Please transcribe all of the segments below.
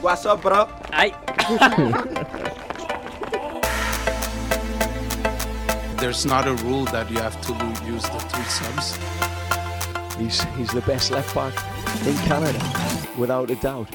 What's up, bro? I. There's not a rule that you have to use the three subs. He's he's the best left back in Canada, without a doubt.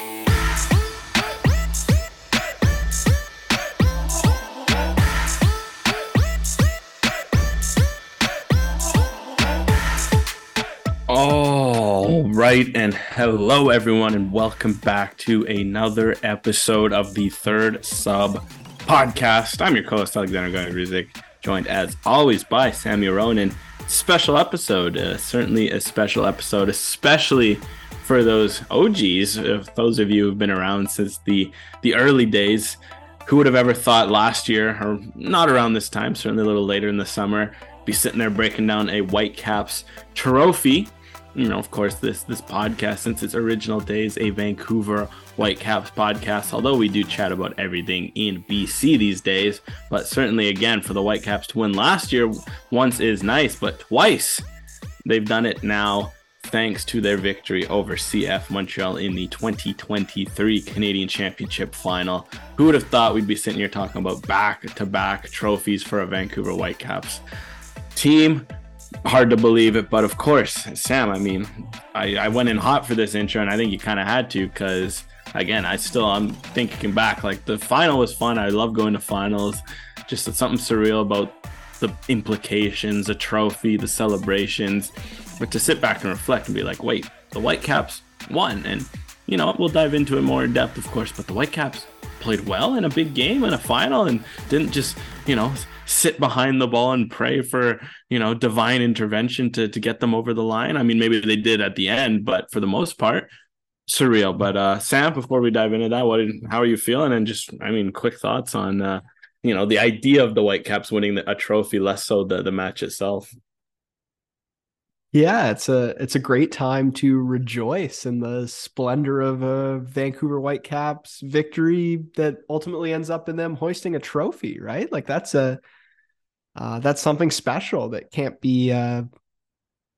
Right, and hello everyone, and welcome back to another episode of the Third Sub Podcast. I'm your co-host Alexander Gunnar joined as always by Sammy Ronan. Special episode, uh, certainly a special episode, especially for those OGs, if those of you who've been around since the the early days. Who would have ever thought last year, or not around this time, certainly a little later in the summer, be sitting there breaking down a Whitecaps trophy you know, of course, this this podcast since its original days, a Vancouver Whitecaps podcast. Although we do chat about everything in BC these days, but certainly again for the Whitecaps to win last year once is nice, but twice they've done it now thanks to their victory over CF Montreal in the 2023 Canadian Championship final. Who would have thought we'd be sitting here talking about back to back trophies for a Vancouver Whitecaps team? Hard to believe it, but of course, Sam. I mean, I, I went in hot for this intro, and I think you kind of had to because again, I still I'm thinking back. Like the final was fun. I love going to finals. Just something surreal about the implications, the trophy, the celebrations. But to sit back and reflect and be like, wait, the Whitecaps won, and you know we'll dive into it more in depth, of course. But the Whitecaps played well in a big game in a final and didn't just you know sit behind the ball and pray for you know divine intervention to to get them over the line. I mean, maybe they did at the end, but for the most part, surreal. But uh, Sam, before we dive into that, what how are you feeling? And just I mean, quick thoughts on uh, you know the idea of the Whitecaps winning a trophy, less so the the match itself. Yeah, it's a it's a great time to rejoice in the splendor of a Vancouver Whitecaps victory that ultimately ends up in them hoisting a trophy, right? Like that's a uh, that's something special that can't be uh,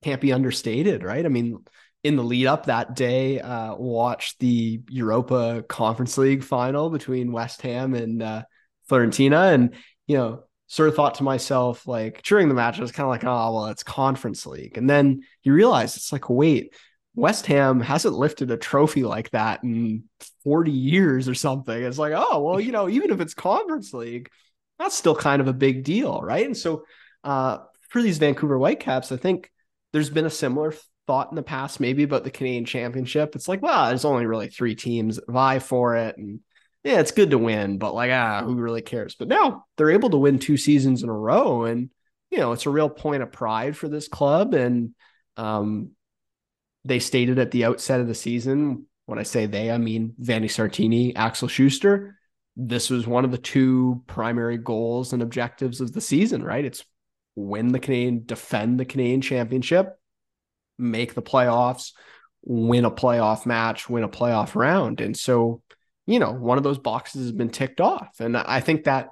can't be understated, right? I mean, in the lead up that day, uh, watched the Europa Conference League final between West Ham and uh, Fiorentina, and you know, sort of thought to myself, like during the match, I was kind of like, oh well, it's Conference League, and then you realize it's like, wait. West Ham hasn't lifted a trophy like that in 40 years or something. It's like, oh, well, you know, even if it's Conference League, that's still kind of a big deal, right? And so uh, for these Vancouver Whitecaps, I think there's been a similar thought in the past, maybe about the Canadian Championship. It's like, well, there's only really three teams that vie for it, and yeah, it's good to win, but like, ah, who really cares? But now they're able to win two seasons in a row, and you know, it's a real point of pride for this club. And um, they stated at the outset of the season, when I say they, I mean Vanni Sartini, Axel Schuster this was one of the two primary goals and objectives of the season, right? It's win the Canadian, defend the Canadian championship, make the playoffs, win a playoff match, win a playoff round. And so, you know, one of those boxes has been ticked off. And I think that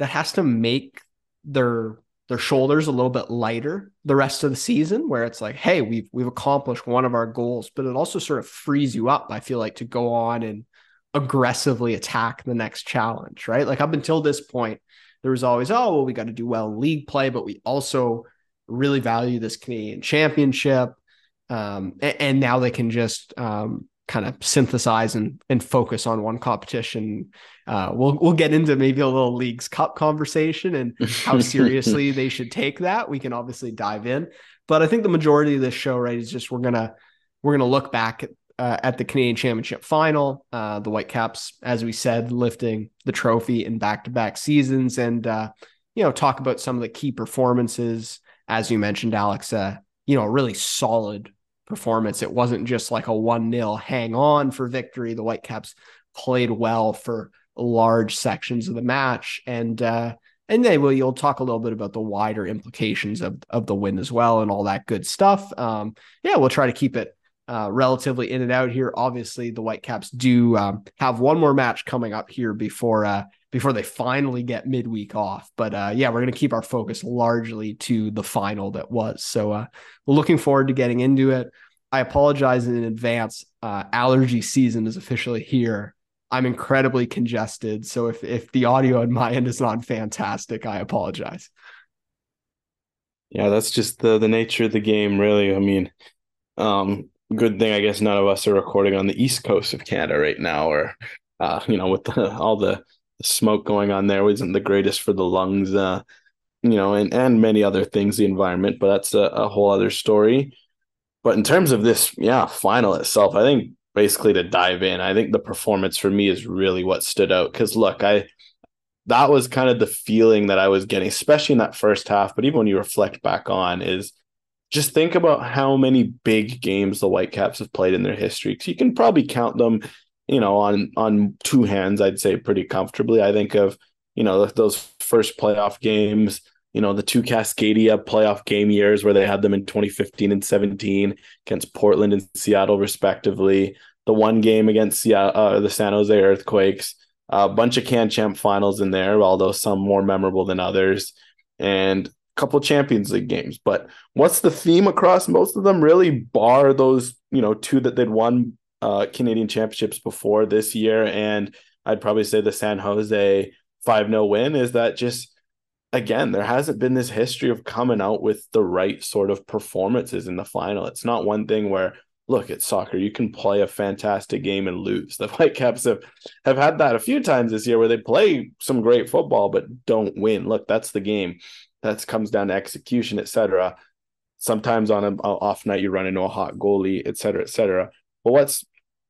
that has to make their their shoulders a little bit lighter the rest of the season where it's like hey we've we've accomplished one of our goals but it also sort of frees you up i feel like to go on and aggressively attack the next challenge, right? Like up until this point, there was always, oh, well, we got to do well in league play, but we also really value this Canadian championship. Um, and, and, now they can just um, kind of synthesize and, and focus on one competition. Uh, we'll we'll get into maybe a little leagues cup conversation and how seriously they should take that. We can obviously dive in, but I think the majority of this show, right, is just we're gonna we're gonna look back at uh, at the Canadian Championship final. Uh, the Whitecaps, as we said, lifting the trophy in back to back seasons and, uh, you know, talk about some of the key performances. As you mentioned, Alex, uh, you know, a really solid performance. It wasn't just like a 1 0 hang on for victory. The Whitecaps played well for large sections of the match. And, uh, and then will you'll talk a little bit about the wider implications of, of the win as well and all that good stuff. Um, yeah, we'll try to keep it uh, relatively in and out here. Obviously, the Whitecaps do um, have one more match coming up here before uh, before they finally get midweek off. But uh, yeah, we're going to keep our focus largely to the final that was. So uh, looking forward to getting into it. I apologize in advance. Uh, allergy season is officially here. I'm incredibly congested. So if if the audio on my end is not fantastic, I apologize. Yeah, that's just the the nature of the game, really. I mean, um, good thing I guess none of us are recording on the east coast of Canada right now, or uh, you know, with the, all the, smoke going on there wasn't the greatest for the lungs, uh, you know, and and many other things, the environment. But that's a, a whole other story. But in terms of this, yeah, final itself, I think basically to dive in, I think the performance for me is really what stood out. Because look, I that was kind of the feeling that I was getting, especially in that first half. But even when you reflect back on, is just think about how many big games the Whitecaps have played in their history. You can probably count them, you know, on on two hands. I'd say pretty comfortably. I think of you know those first playoff games. You know the two Cascadia playoff game years where they had them in 2015 and 17 against Portland and Seattle respectively. The one game against Seattle, uh, the San Jose Earthquakes. A bunch of Can Champ finals in there, although some more memorable than others. And couple Champions League games. But what's the theme across most of them? Really, bar those you know two that they'd won uh, Canadian championships before this year, and I'd probably say the San Jose five 0 win is that just again there hasn't been this history of coming out with the right sort of performances in the final. It's not one thing where look it's soccer you can play a fantastic game and lose the whitecaps have have had that a few times this year where they play some great football but don't win look that's the game that comes down to execution, etc. Sometimes on an off night, you run into a hot goalie, etc., etc. But what's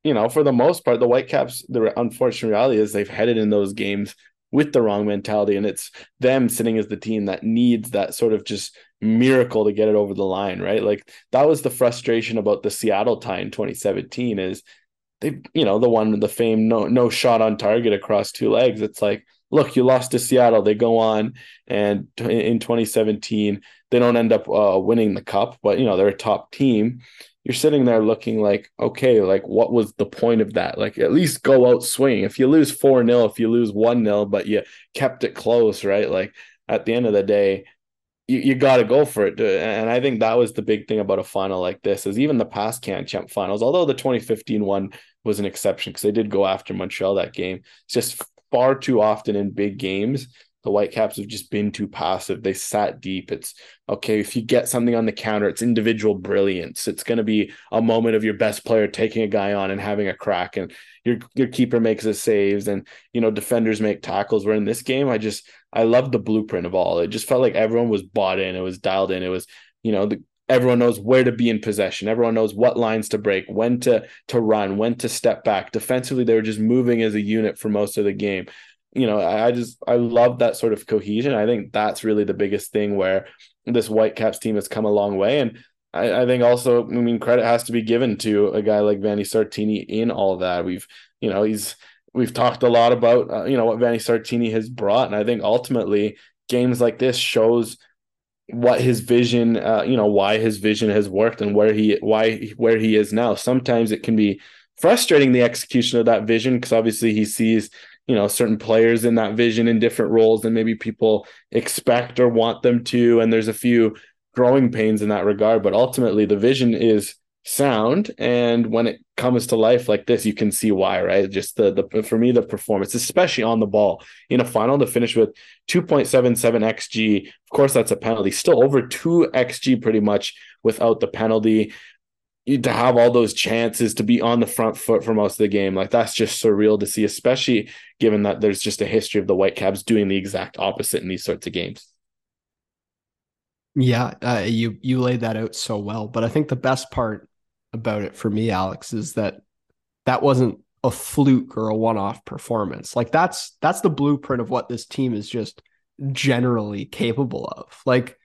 you know, for the most part, the Whitecaps, the unfortunate reality is they've headed in those games with the wrong mentality, and it's them sitting as the team that needs that sort of just miracle to get it over the line, right? Like that was the frustration about the Seattle tie in 2017 is they, you know, the one the fame no no shot on target across two legs. It's like look, you lost to Seattle. They go on, and in 2017, they don't end up uh, winning the cup, but you know they're a top team. You're sitting there looking like, okay, like what was the point of that? Like at least go out swinging. If you lose four 0 if you lose one 0 but you kept it close, right? Like at the end of the day, you, you got to go for it. And I think that was the big thing about a final like this is even the past Can Champ finals, although the 2015 one was an exception because they did go after Montreal that game. It's just far too often in big games, the Whitecaps have just been too passive. They sat deep. It's okay if you get something on the counter, it's individual brilliance. It's going to be a moment of your best player taking a guy on and having a crack, and your your keeper makes his saves, and you know defenders make tackles. Where in this game, I just I love the blueprint of all. It just felt like everyone was bought in. It was dialed in. It was you know the everyone knows where to be in possession. Everyone knows what lines to break when to to run when to step back. Defensively they were just moving as a unit for most of the game. You know i just i love that sort of cohesion. I think that's really the biggest thing where this whitecaps team has come a long way. And I, I think also i mean credit has to be given to a guy like vanni sartini in all that. We've you know he's we've talked a lot about uh, you know what vanni sartini has brought. And i think ultimately games like this shows what his vision uh, you know why his vision has worked and where he why where he is now. Sometimes it can be frustrating the execution of that vision because obviously he sees you know certain players in that vision in different roles than maybe people expect or want them to and there's a few growing pains in that regard. But ultimately the vision is sound and when it comes to life like this you can see why right? Just the the for me the performance especially on the ball. In a final to finish with 2.77 xg of course that's a penalty. Still over 2 xg pretty much without the penalty. To have all those chances to be on the front foot for most of the game like that's just surreal to see especially given that there's just a history of the white whitecaps doing the exact opposite in these sorts of games. Yeah uh, you you laid that out so well but i think the best part about it for me, Alex, is that that wasn't a fluke or a one-off performance. Like that's that's the blueprint of what this team is just generally capable of. Like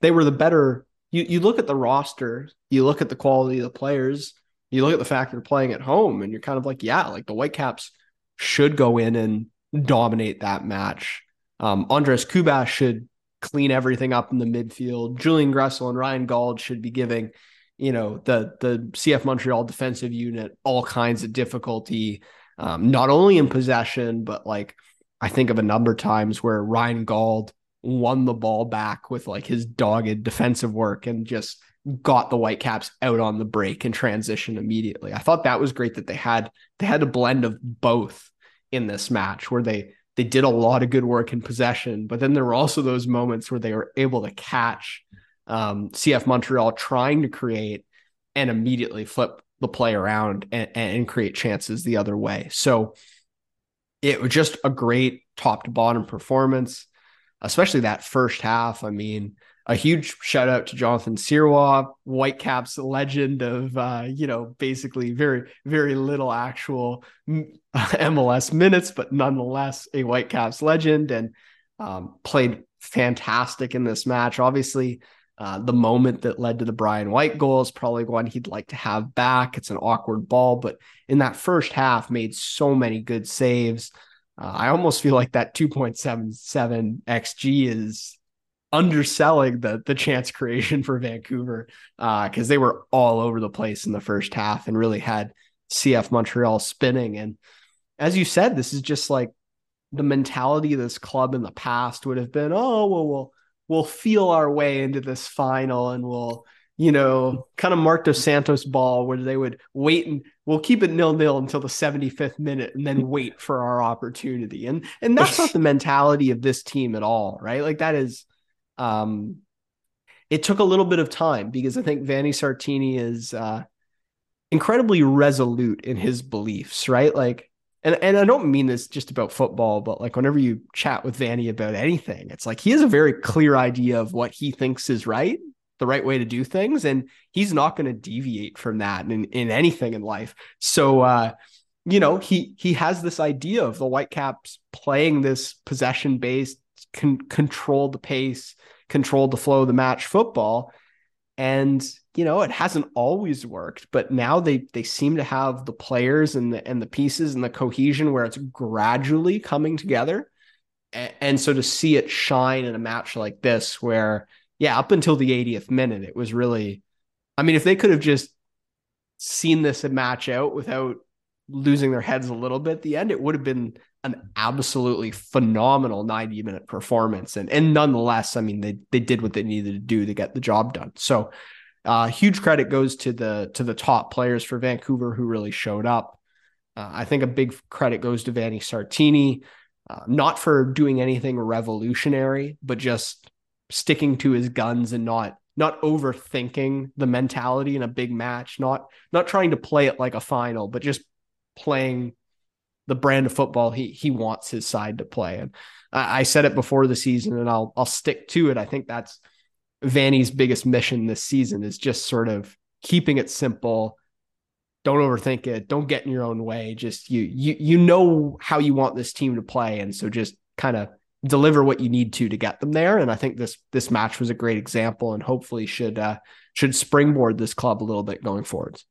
they were the better. You you look at the roster, you look at the quality of the players, you look at the fact they're playing at home, and you're kind of like, yeah, like the Whitecaps should go in and dominate that match. Um, Andres Cubas should clean everything up in the midfield. Julian Gressel and Ryan Gauld should be giving you know the the CF Montreal defensive unit all kinds of difficulty, um, not only in possession but like I think of a number of times where Ryan Gauld won the ball back with like his dogged defensive work and just got the Whitecaps out on the break and transition immediately. I thought that was great that they had they had a blend of both. in this match where they they did a lot of good work in possession, but then there were also those moments where they were able to catch um, CF Montreal trying to create and immediately flip the play around and, and create chances the other way. So it was just a great top to bottom performance, especially that first half. I mean, a huge shout out to Jonathan Sirois, Whitecaps legend of, uh, you know, basically very, very little actual MLS minutes, but nonetheless a Whitecaps legend and um, played fantastic in this match. Obviously, uh, the moment that led to the Brian White goal is probably one he'd like to have back. It's an awkward ball, but in that first half, made so many good saves. Uh, I almost feel like that 2.77 XG is underselling the the chance creation for Vancouver because uh, they were all over the place in the first half and really had CF Montreal spinning. And as you said, this is just like the mentality of this club in the past would have been, oh well, we'll we'll feel our way into this final and we'll you know kind of Mark Dos Santos ball where they would wait and we'll keep it nil nil until the 75th minute and then wait for our opportunity. And and that's not the mentality of this team at all, right? Like that is um, it took a little bit of time because I think Vanni Sartini is uh, incredibly resolute in his beliefs, right? Like, and and I don't mean this just about football, but like whenever you chat with Vanni about anything, it's like he has a very clear idea of what he thinks is right, the right way to do things, and he's not going to deviate from that in in anything in life. So. uh you know he he has this idea of the whitecaps playing this possession based can control the pace control the flow of the match football. And you know, it hasn't always worked, but now they they seem to have the players and the and the pieces and the cohesion where it's gradually coming together. And, and so to see it shine in a match like this, where yeah, up until the 80th minute, it was really, I mean, if they could have just seen this match out without losing their heads a little bit at the end, it would have been an absolutely phenomenal 90 minute performance. And, and nonetheless, I mean, they, they did what they needed to do to get the job done. So uh, huge credit goes to the, to the top players for Vancouver who really showed up. Uh, I think a big credit goes to Vanni Sartini, uh, not for doing anything revolutionary, but just sticking to his guns and not not overthinking the mentality in a big match, not not trying to play it like a final, but just playing the brand of football he he wants his side to play. And I, I said it before the season, and I'll I'll stick to it. I think that's Vanni's biggest mission this season is just sort of keeping it simple. Don't overthink it. Don't get in your own way. Just you you you know how you want this team to play, and so just kind of deliver what you need to to get them there. And I think this this match was a great example, and hopefully should uh, should springboard this club a little bit going forwards.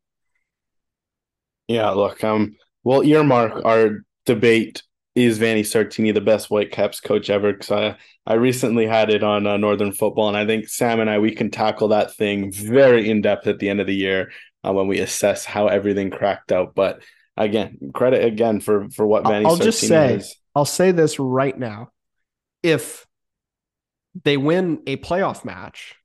Yeah, look, um, we'll earmark our debate is Vanni Sartini the best Whitecaps coach ever? Because I, I recently had it on uh, Northern Football, and I think Sam and I we can tackle that thing very in depth at the end of the year uh, when we assess how everything cracked out. But again, credit again for for what Vanni. I'll Sartini just say, is. I'll say this right now: if they win a playoff match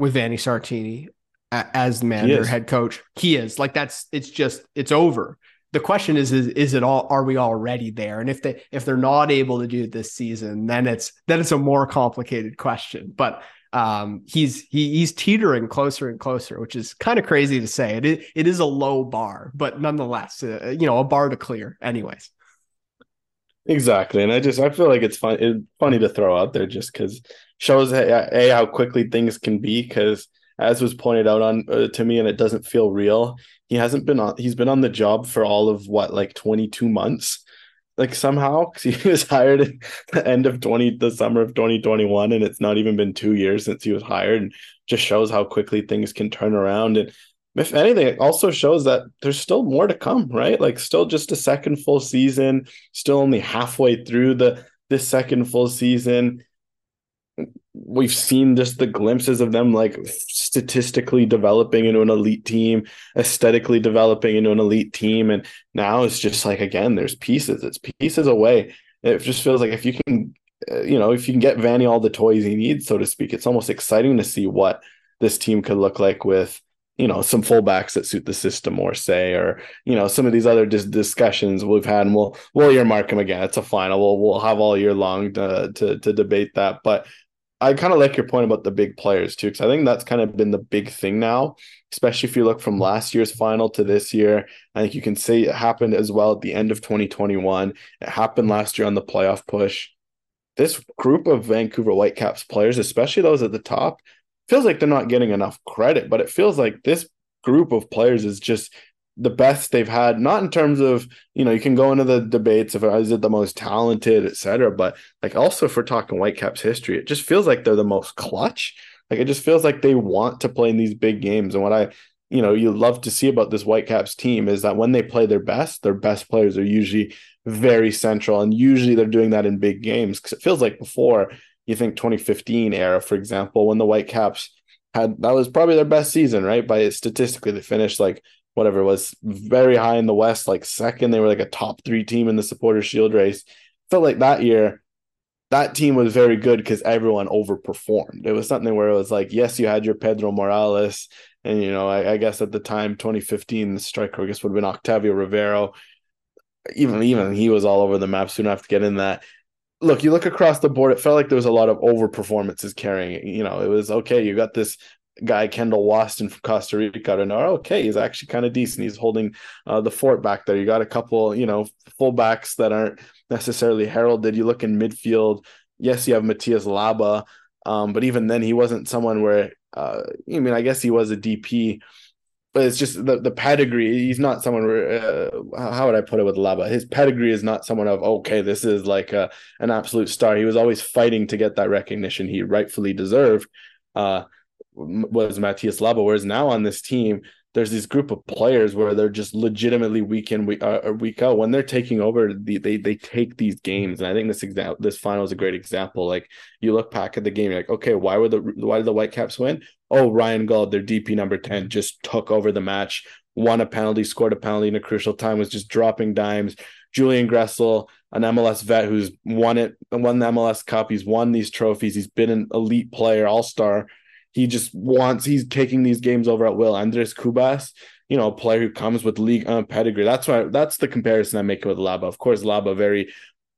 with Vanni Sartini as the manager, head coach, he is like that's it's just it's over the question is, is is it all are we already there? And if they if they're not able to do it this season then it's then it's a more complicated question. But um he's he, he's teetering closer and closer which is kind of crazy to say. It is, it is a low bar but nonetheless uh, you know a bar to clear anyways. Exactly. And i just i feel like it's fun it's funny to throw out there just because shows a, a how quickly things can be because as was pointed out on uh, to me and it doesn't feel real he hasn't been on he's been on the job for all of what like 22 months? Like somehow because he was hired at the end of 20 the summer of 2021 and it's not even been two years since he was hired and just shows how quickly things can turn around. And if anything it also shows that there's still more to come right? Like still just a second full season still only halfway through the this second full season we've seen just the glimpses of them like statistically developing into an elite team, aesthetically developing into an elite team. And now it's just like, again, there's pieces, it's pieces away. It just feels like if you can, uh, you know, if you can get Vanni all the toys he needs, so to speak, it's almost exciting to see what this team could look like with you know some fullbacks that suit the system more say or you know some of these other dis- discussions we've had. And we'll we'll earmark them again. It's a final. We'll, we'll have all year long to to, to debate that. But I kind of like your point about the big players too, because I think that's kind of been the big thing now, especially if you look from last year's final to this year. I think you can say it happened as well at the end of 2021. It happened last year on the playoff push. This group of Vancouver Whitecaps players, especially those at the top, feels like they're not getting enough credit, but it feels like this group of players is just the best they've had, not in terms of, you know, you can go into the debates of is it the most talented, et cetera, but like also for talking Whitecaps history, it just feels like they're the most clutch. Like it just feels like they want to play in these big games. And what I, you know, you love to see about this Whitecaps team is that when they play their best, their best players are usually very central. And usually they're doing that in big games. Cause it feels like before you think 2015 era, for example, when the Whitecaps had that was probably their best season, right? By statistically, they finished like whatever was very high in the West, like second. They were like a top three team in the supporter shield race. Felt like that year, that team was very good because everyone overperformed. It was something where it was like, yes, you had your Pedro Morales, and you know, I, I guess at the time, 2015, the striker I guess would have been Octavio Rivero. Even even he was all over the map. Soon enough to get in that. Look, you look across the board. It felt like there was a lot of overperformances carrying it. You know, it was okay. You got this guy Kendall Waston from Costa Rica and okay, he's actually kind of decent. He's holding uh, the fort back there. You got a couple, you know, fullbacks that aren't necessarily heralded. You look in midfield. Yes, you have Matías Laba, um, but even then, he wasn't someone where. Uh, I mean, I guess he was a DP, but it's just the the pedigree. He's not someone where. Uh, how would I put it with Laba? His pedigree is not someone of okay, this is like a, an absolute star. He was always fighting to get that recognition he rightfully deserved. Uh, was Matías Laba. Whereas now on this team, there's this group of players where they're just legitimately week in week uh, week out. When they're taking over the, they they take these games. And I think this example this final is a great example. Like you look back at the game you're like okay why were the why did the Whitecaps win? Oh Ryan Gauld their DP number 10 just took over the match won a penalty scored a penalty in a crucial time was just dropping dimes. Julian Gressel an MLS vet who's won it won the MLS Cup. He's won these trophies. He's been an elite player all-star he just wants he's taking these games over at will. Andres Cubas, you know, a player who comes with league um, pedigree. That's why that's the comparison I make with Laba. Of course, Laba very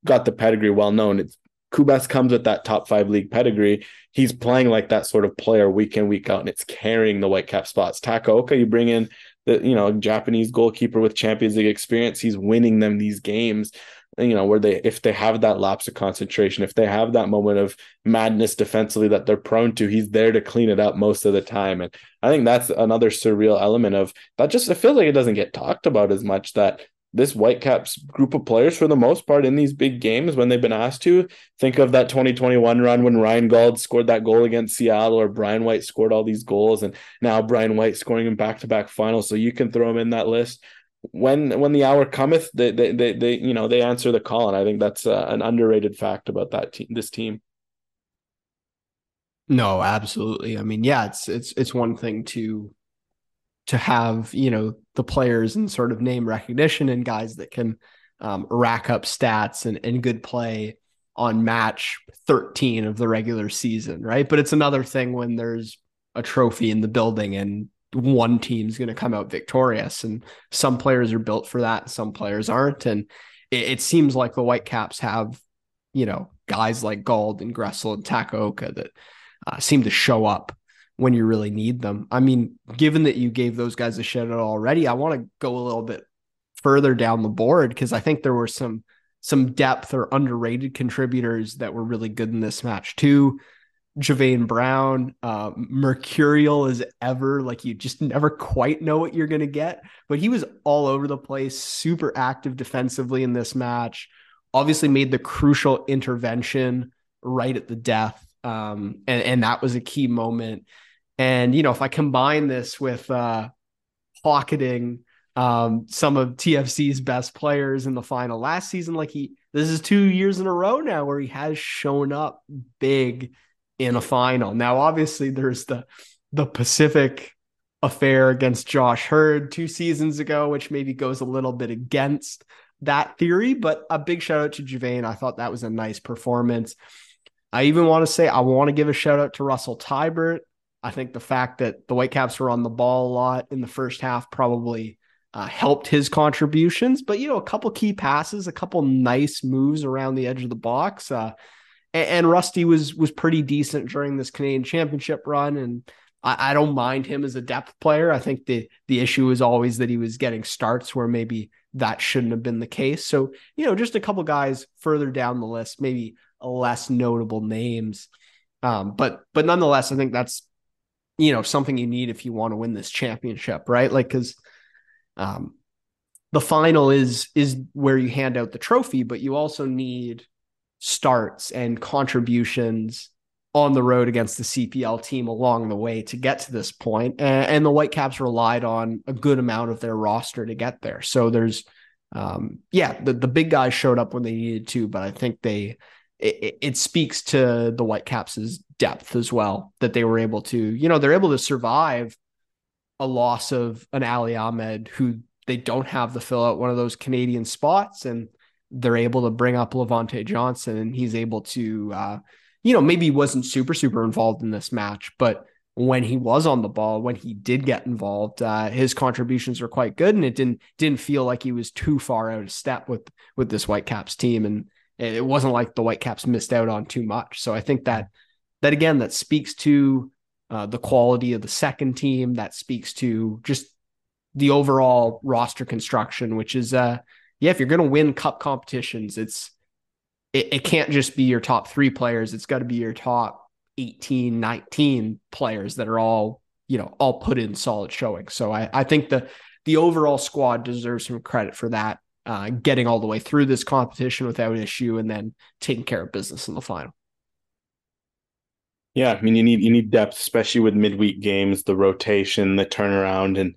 got the pedigree well known. It's Cubas comes with that top five league pedigree. He's playing like that sort of player week in, week out, and it's carrying the Whitecap spots. Takaoka, you bring in the you know Japanese goalkeeper with Champions League experience. He's winning them these games you know, where they if they have that lapse of concentration, if they have that moment of madness defensively that they're prone to, he's there to clean it up most of the time. And I think that's another surreal element of that. Just it feels like it doesn't get talked about as much that this Whitecaps group of players, for the most part, in these big games when they've been asked to, think of that 2021 run when Ryan Gauld scored that goal against Seattle, or Brian White scored all these goals, and now Brian White scoring in back to back finals. So you can throw him in that list when when the hour cometh, they they they, they you know they answer the call, and I think that's uh, an underrated fact about that team. This team. No, absolutely. I mean, yeah, it's it's it's one thing to to have you know the players and sort of name recognition and guys that can um, rack up stats and, and good play on match 13 of the regular season, right? But it's another thing when there's a trophy in the building and one team's going to come out victorious. And some players are built for that, some players aren't. And it, it seems like the Whitecaps have, you know, guys like Gauld and Gressel and Takaoka that uh, seem to show up when you really need them. I mean, given that you gave those guys a shout out already, I want to go a little bit further down the board because I think there were some some depth or underrated contributors that were really good in this match too. Javain Brown, uh, mercurial as ever. Like you just never quite know what you're going to get. But he was all over the place, super active defensively in this match. Obviously, made the crucial intervention right at the death. Um, and, and that was a key moment. And, you know, if I combine this with uh, pocketing um, some of TFC's best players in the final last season, like he, this is two years in a row now where he has shown up big in a final. Now, obviously, there's the the Pacific affair against Josh Heard two seasons ago, which maybe goes a little bit against that theory. But a big shout out to Javain. I thought that was a nice performance. I even want to say I want to give a shout out to Russell Teibert. I think the fact that the Whitecaps were on the ball a lot in the first half probably uh, helped his contributions. But you know, a couple key passes, a couple nice moves around the edge of the box, uh, and, and, Rusty was was pretty decent during this Canadian Championship run, and I, I, don't mind him as a depth player. I think the the issue is always that he was getting starts where maybe that shouldn't have been the case. So you know, just a couple guys further down the list, maybe less notable names. Um, but but nonetheless, I think that's you know something you need if you want to win this championship, right? Like because um, the final is is where you hand out the trophy, but you also need starts and contributions on the road against the CPL team along the way to get to this point. And, the Whitecaps relied on a good amount of their roster to get there. So there's, um, yeah, the, the big guys showed up when they needed to, but I think they, it, it speaks to the Whitecaps' depth as well that they were able to, you know, they're able to survive a loss of an Ali Ahmed who they don't have to fill out one of those Canadian spots and they're able to bring up Levonte Johnson and he's able to uh, you know, maybe he wasn't super, super involved in this match, but when he was on the ball, when he did get involved, uh, his contributions were quite good, and it didn't didn't feel like he was too far out of step with with this Whitecaps team, and it wasn't like the Whitecaps missed out on too much. So I think that that again that speaks to uh, the quality of the second team. That speaks to just the overall roster construction, which is uh yeah, if you're going to win cup competitions, it's it, it can't just be your top three players. It's got to be your top 18, 19 players that are all, you know, all put in solid showing. So I, I think the the overall squad deserves some credit for that, uh, getting all the way through this competition without issue and then taking care of business in the final. Yeah, I mean you need you need depth, especially with midweek games, the rotation, the turnaround, and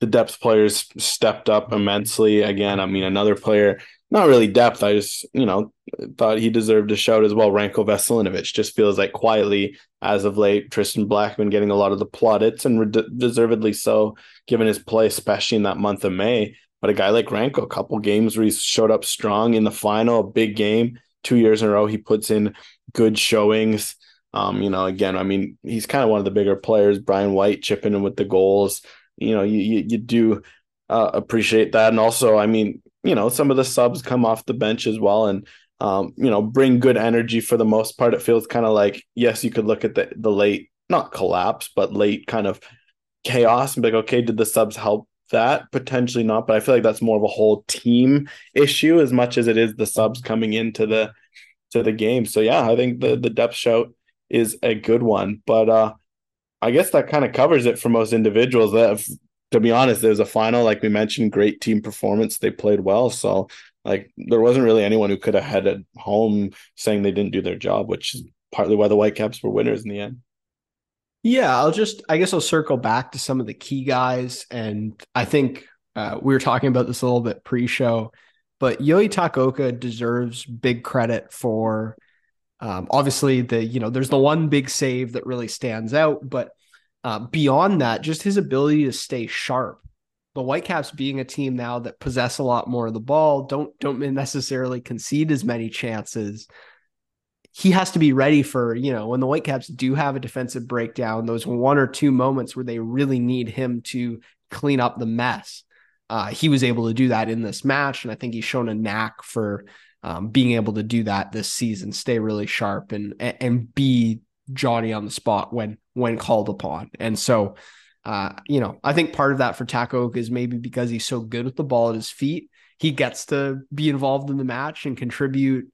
the depth players stepped up immensely. Again, I mean another player not really depth. I just, you know, thought he deserved a shout as well. Ranko Veselinovic just feels like quietly, as of late, Tristan Blackman getting a lot of the plaudits and re- deservedly so, given his play, especially in that month of May. But a guy like Ranko, a couple games where he showed up strong in the final, a big game, two years in a row, he puts in good showings. Um, you know, again, I mean, he's kind of one of the bigger players. Brian White chipping in with the goals. You know, you you, you do uh, appreciate that, and also, I mean, you know, some of the subs come off the bench as well and um, you know, bring good energy for the most part. It feels kind of like, yes, you could look at the the late, not collapse, but late kind of chaos and be like, okay, did the subs help that? Potentially not, but I feel like that's more of a whole team issue as much as it is the subs coming into the to the game. So yeah, I think the the depth shout is a good one. But uh I guess that kind of covers it for most individuals. That to be honest, there was a final, like we mentioned, great team performance. They played well. So like there wasn't really anyone who could have headed home saying they didn't do their job, which is partly why the Whitecaps were winners in the end. Yeah, I'll just I guess I'll circle back to some of the key guys. And I think uh, we were talking about this a little bit pre-show, but Yohei Takaoka deserves big credit for um, obviously the you know there's the one big save that really stands out, but uh, beyond that, just his ability to stay sharp. The Whitecaps being a team now that possess a lot more of the ball, don't don't necessarily concede as many chances. He has to be ready for, you know, when the Whitecaps do have a defensive breakdown, those one or two moments where they really need him to clean up the mess. Uh, he was able to do that in this match, and I think he's shown a knack for um, being able to do that this season. Stay really sharp and and be Johnny on the spot when when called upon. And so, uh, you know, I think part of that for Taco is maybe because he's so good with the ball at his feet, he gets to be involved in the match and contribute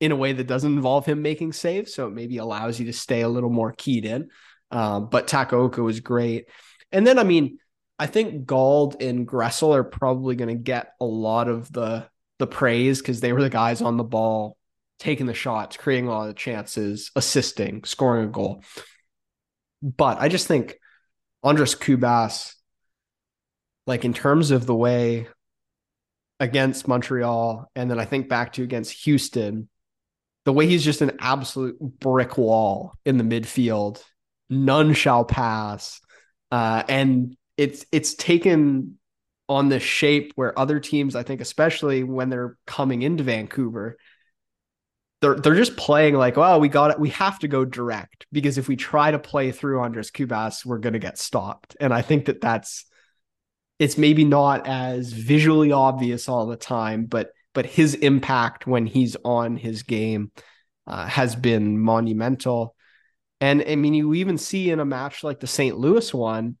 in a way that doesn't involve him making saves. So it maybe allows you to stay a little more keyed in. Um, but Takaoka was great. And then, I mean, I think Gauld and Gressel are probably going to get a lot of the the praise because they were the guys on the ball taking the shots, creating a lot of chances, assisting, scoring a goal. But I just think Andres Cubas, like in terms of the way against Montreal, and then I think back to against Houston, the way he's just an absolute brick wall in the midfield, none shall pass. Uh, and it's it's taken on this shape where other teams, I think, especially when they're coming into Vancouver, they're they're just playing like, well, we got it. We have to go direct because if we try to play through Andres Cubas, we're going to get stopped. And I think that that's it's maybe not as visually obvious all the time, but but his impact when he's on his game uh, has been monumental. And I mean, you even see in a match like the St. Louis one,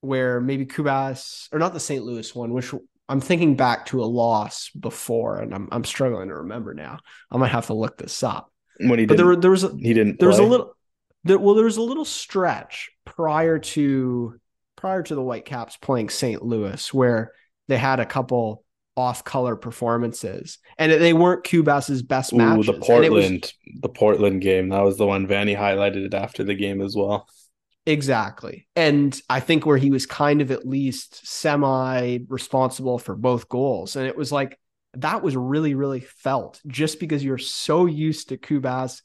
where maybe Cubas or not the St. Louis one, which I'm thinking back to a loss before, and I'm I'm struggling to remember now. I might have to look this up. When he But there, there was a, he didn't. there was a little there, well there was a little stretch prior to prior to the whitecaps playing st louis where they had a couple off color performances and they weren't cubas's best Ooh, matches the And it was- Portland, the Portland game. That was the one Vanni highlighted it after the game as well. Exactly and i think where he was kind of at least semi responsible for both goals and it was like that was really really felt just because you're so used to cubas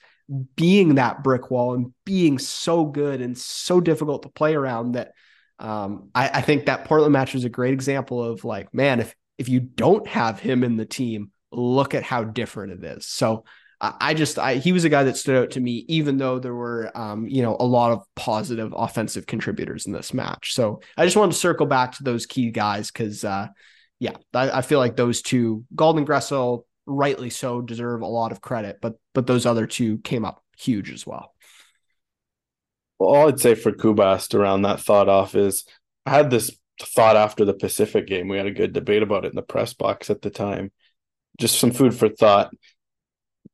being that brick wall and being so good and so difficult to play around that um, I, I think that Portland match was a great example of like, man, if if you don't have him in the team, look at how different it is. So I, just I, he was a guy that stood out to me, even though there were um, you know a lot of positive offensive contributors in this match. So I just wanted to circle back to those key guys because uh, yeah, I, I feel like those two, Golden Gressel, rightly so, deserve a lot of credit, but but those other two came up huge as well. Well, all I'd say for Kubast around that thought off is I had this thought after the Pacific game. We had a good debate about it in the press box at the time. Just some food for thought.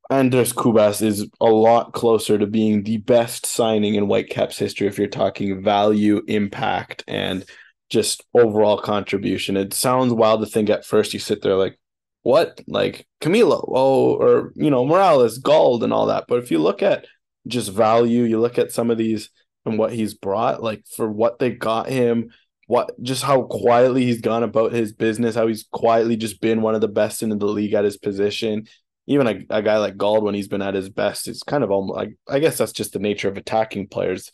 Andres Cubas is a lot closer to being the best signing in Whitecaps history if you're talking value, impact, and just overall contribution. It sounds wild to think at first you sit there like, what? Like Camilo, oh, or you know, Morales, Gauld, and all that. But if you look at just value, you look at some of these and what he's brought, like for what they got him, what just how quietly he's gone about his business, how he's quietly just been one of the best in the league at his position. Even a, a guy like Gauld, when he's been at his best, it's kind of almost like I guess that's just the nature of attacking players.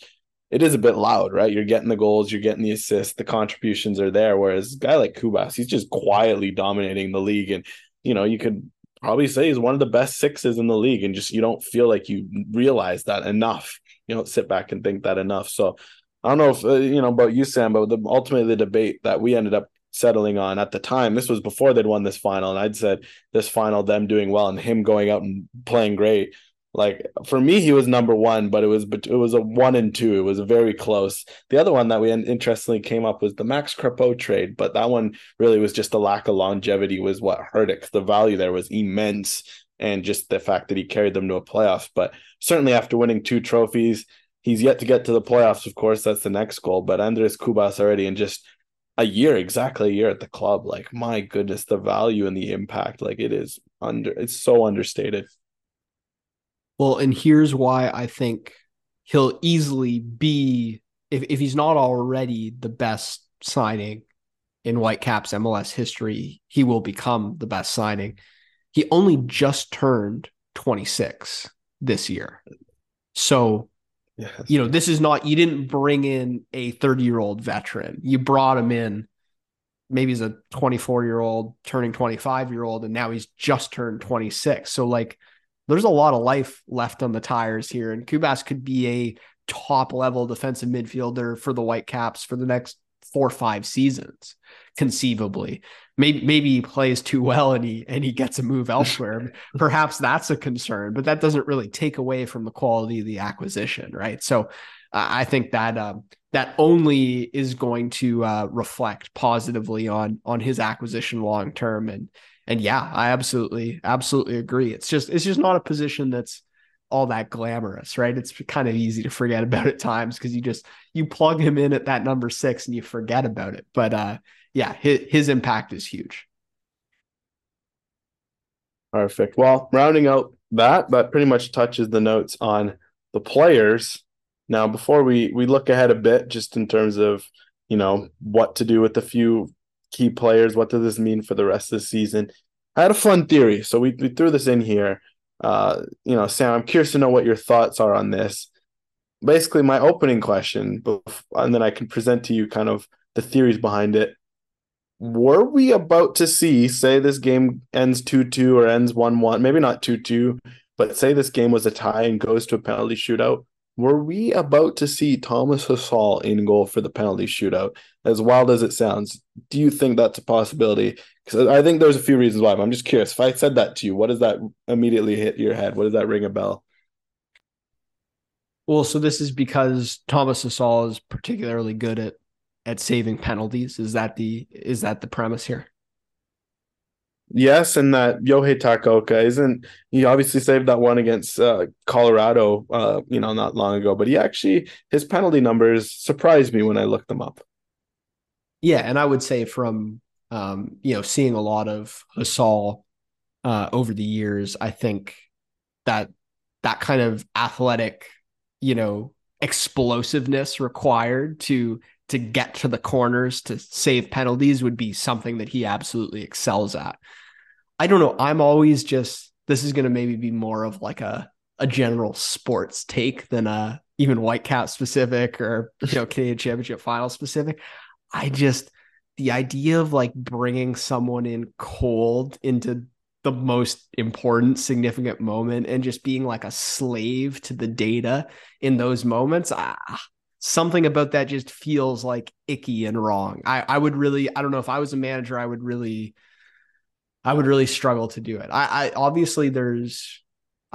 It is a bit loud, right? You're getting the goals, you're getting the assists, the contributions are there. Whereas a guy like Cubas, he's just quietly dominating the league, and you know you could probably say he's one of the best sixes in the league, and just you don't feel like you realize that enough. You don't sit back and think that enough. So I don't know if uh, you know about you, Sam, but the, ultimately the debate that we ended up settling on at the time, this was before they'd won this final, and I'd said this final, them doing well, and him going out and playing great. Like for me, he was number one, but it was it was a one and two. It was very close. The other one that we interestingly came up was the Max Crepeau trade, but that one really was just the lack of longevity was what hurt it. the value there was immense, and just the fact that he carried them to a playoff. But certainly after winning two trophies, he's yet to get to the playoffs. Of course, that's the next goal. But Andres Cubas already in just a year, exactly a year at the club. Like my goodness, the value and the impact, like it is under. It's so understated. Well, and here's why I think he'll easily be, if, if he's not already the best signing in Whitecaps MLS history, he will become the best signing. He only just turned 26 this year. So, Yeah. you know, this is not, you didn't bring in a 30 year old veteran. You brought him in, maybe he's a 24 year old turning 25 year old, and now he's just turned 26. So, like, there's a lot of life left on the tires here, and Cubas could be a top level defensive midfielder for the Whitecaps for the next four or five seasons, conceivably. Maybe maybe he plays too well and he and he gets a move elsewhere. Perhaps that's a concern, but that doesn't really take away from the quality of the acquisition, right? So uh, I think that um, that only is going to uh, reflect positively on on his acquisition long term and and yeah, I absolutely, absolutely agree. It's just, it's just not a position that's all that glamorous, right? It's kind of easy to forget about at times because you just you plug him in at that number six and you forget about it. But uh, yeah, his, his impact is huge. Perfect. Well, rounding out that, that pretty much touches the notes on the players. Now, before we we look ahead a bit, just in terms of you know what to do with a few key players, what does this mean for the rest of the season? I had a fun theory, so we, we threw this in here. Uh, you know, Sam, I'm curious to know what your thoughts are on this. Basically, my opening question, and then I can present to you kind of the theories behind it. Were we about to see, say, this game ends 2 2 or ends 1 1, maybe not 2 2, But say this game was a tie and goes to a penalty shootout. Were we about to see Thomas Hasal in goal for the penalty shootout? As wild as it sounds, do you think that's a possibility? Because I think there's a few reasons why. I'm just curious. If I said that to you, what does that immediately hit your head? What does that ring a bell? Well, so this is because Thomas Hasal is particularly good at at saving penalties. Is that the is that the premise here? Yes, and that Yohei Takaoka isn't he obviously saved that one against uh, Colorado uh, you know, not long ago, but he actually his penalty numbers surprised me when I looked them up. Yeah, and I would say from um, you know, seeing a lot of Hasal uh over the years, I think that that kind of athletic you know explosiveness required to to get to the corners to save penalties would be something that he absolutely excels at. I don't know. I'm always just this is going to maybe be more of like a a general sports take than a even Whitecap specific or you know Canadian Championship final specific. I just the idea of like bringing someone in cold into the most important significant moment and just being like a slave to the data in those moments ah, something about that just feels like icky and wrong. I, I would really i don't know if i was a manager i would really i would really struggle to do it. I, I obviously there's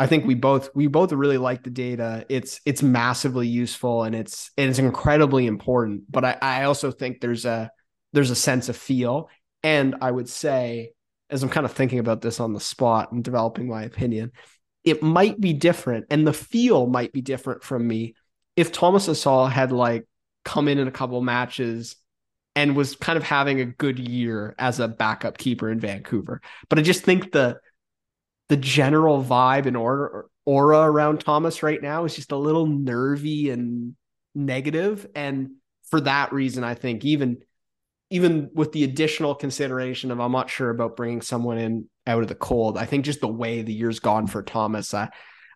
i think we both we both really like the data it's it's massively useful and it's and it's incredibly important but i i also think there's a there's a sense of feel and i would say as I'm kind of thinking about this on the spot and developing my opinion, it might be different and the feel might be different from me if Thomas Hasal had like come in in a couple matches and was kind of having a good year as a backup keeper in Vancouver. But I just think the the general vibe and aura, aura around Thomas right now is just a little nervy and negative and for that reason I think even even with the additional consideration of I'm not sure about bringing someone in out of the cold. I think just the way the year's gone for Thomas, I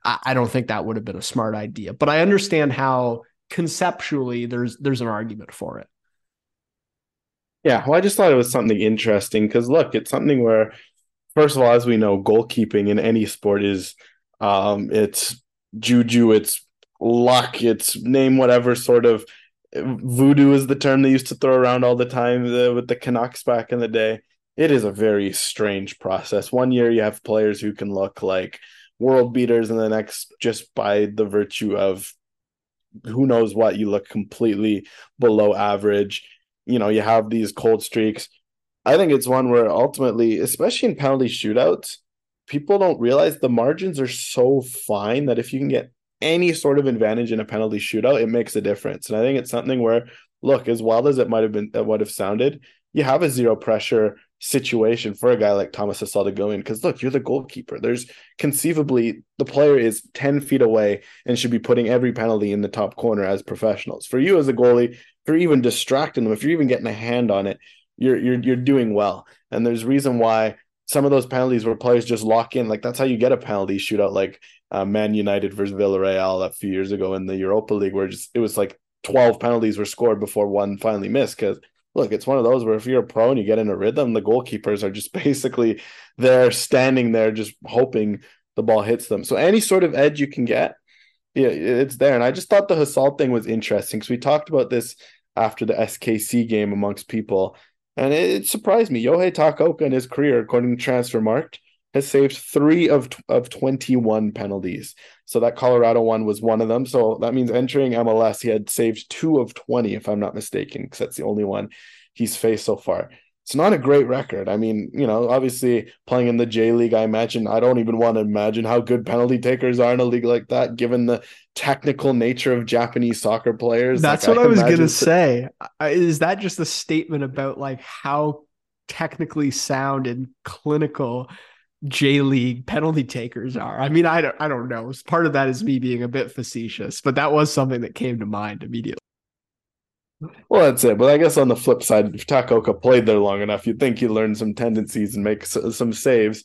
I don't think that would have been a smart idea. But I understand how conceptually there's there's an argument for it. Yeah, well, I just thought it was something interesting because look, it's something where, first of all, as we know, goalkeeping in any sport is, um, it's juju, it's luck, it's name whatever sort of voodoo is the term they used to throw around all the time the, with the Canucks back in the day. It is a very strange process. One year you have players who can look like world beaters, and the next, just by the virtue of who knows what, you look completely below average. You know, you have these cold streaks. I think it's one where ultimately, especially in penalty shootouts, people don't realize the margins are so fine that if you can get any sort of advantage in a penalty shootout, it makes a difference. And I think it's something where, look, as wild as it might have been, that would have sounded, you have a zero pressure situation for a guy like Thomas Hasal to go in. Because look, you're the goalkeeper. There's conceivably the player is 10 feet away and should be putting every penalty in the top corner as professionals. For you as a goalie, you're even distracting them, if you're even getting a hand on it, you're you're you're doing well. And there's reason why some of those penalties where players just lock in, like that's how you get a penalty shootout, like uh, Man United versus Villarreal a few years ago in the Europa League, where just it was like 12 penalties were scored before one finally missed. Because look, it's one of those where if you're a pro and you get in a rhythm, the goalkeepers are just basically there standing there, just hoping the ball hits them. So any sort of edge you can get, yeah, it's there. And I just thought the Hasal thing was interesting because we talked about this after the SKC game amongst people and it, surprised me. Yohei Takaoka in his career, according to Transfermarkt, has saved three of of 21 penalties. So that Colorado one was one of them. So that means entering MLS, he had saved two of 20, if I'm not mistaken, because that's the only one he's faced so far it's not a great record. I mean, you know, obviously playing in the J League, I imagine I don't even want to imagine how good penalty takers are in a league like that, given the technical nature of Japanese soccer players. That's like, what I, I was gonna say. Is that just a statement about like how technically sound and clinical J League penalty takers are? I mean, I don't, I don't know. Part of that is me being a bit facetious, but that was something that came to mind immediately. Well, that's it. But I guess on the flip side, if Takaoka played there long enough, you'd think he'd learn some tendencies and make some saves.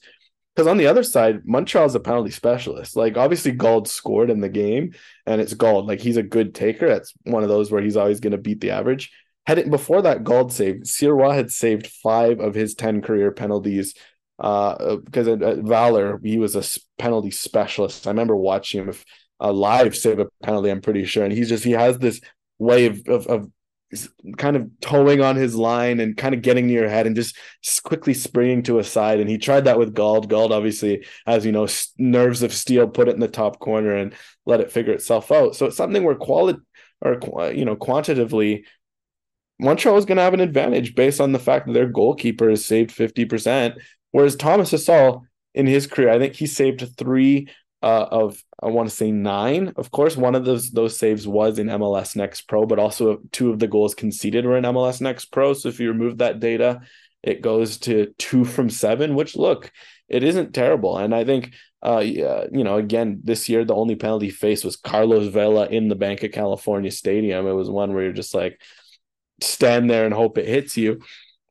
Because on the other side, Montreal's a penalty specialist. Like obviously, Gauld scored in the game, and it's Gauld. Like he's a good taker. That's one of those where he's always going to beat the average. Had it before that Gauld save, Sirois had saved five of his ten career penalties uh, because at, at Valor he was a penalty specialist. I remember watching him live save a penalty. I'm pretty sure, and he's just he has this way of, of, of kind of towing on his line and kind of getting near your head and just quickly springing to a side. And he tried that with Gauld. Gauld, obviously, as you know, nerves of steel, put it in the top corner and let it figure itself out. So it's something where quality or uh, you know quantitatively Montreal is going to have an advantage based on the fact that their goalkeeper has saved 50%. Whereas Thomas Hasal, in his career, I think he saved three uh, of I want to say nine. Of course, one of those those saves was in MLS Next Pro, but also two of the goals conceded were in MLS Next Pro. So if you remove that data, it goes to two from seven. Which look, it isn't terrible. And I think, uh, you know, again this year the only penalty faced was Carlos Vela in the Bank of California Stadium. It was one where you're just like stand there and hope it hits you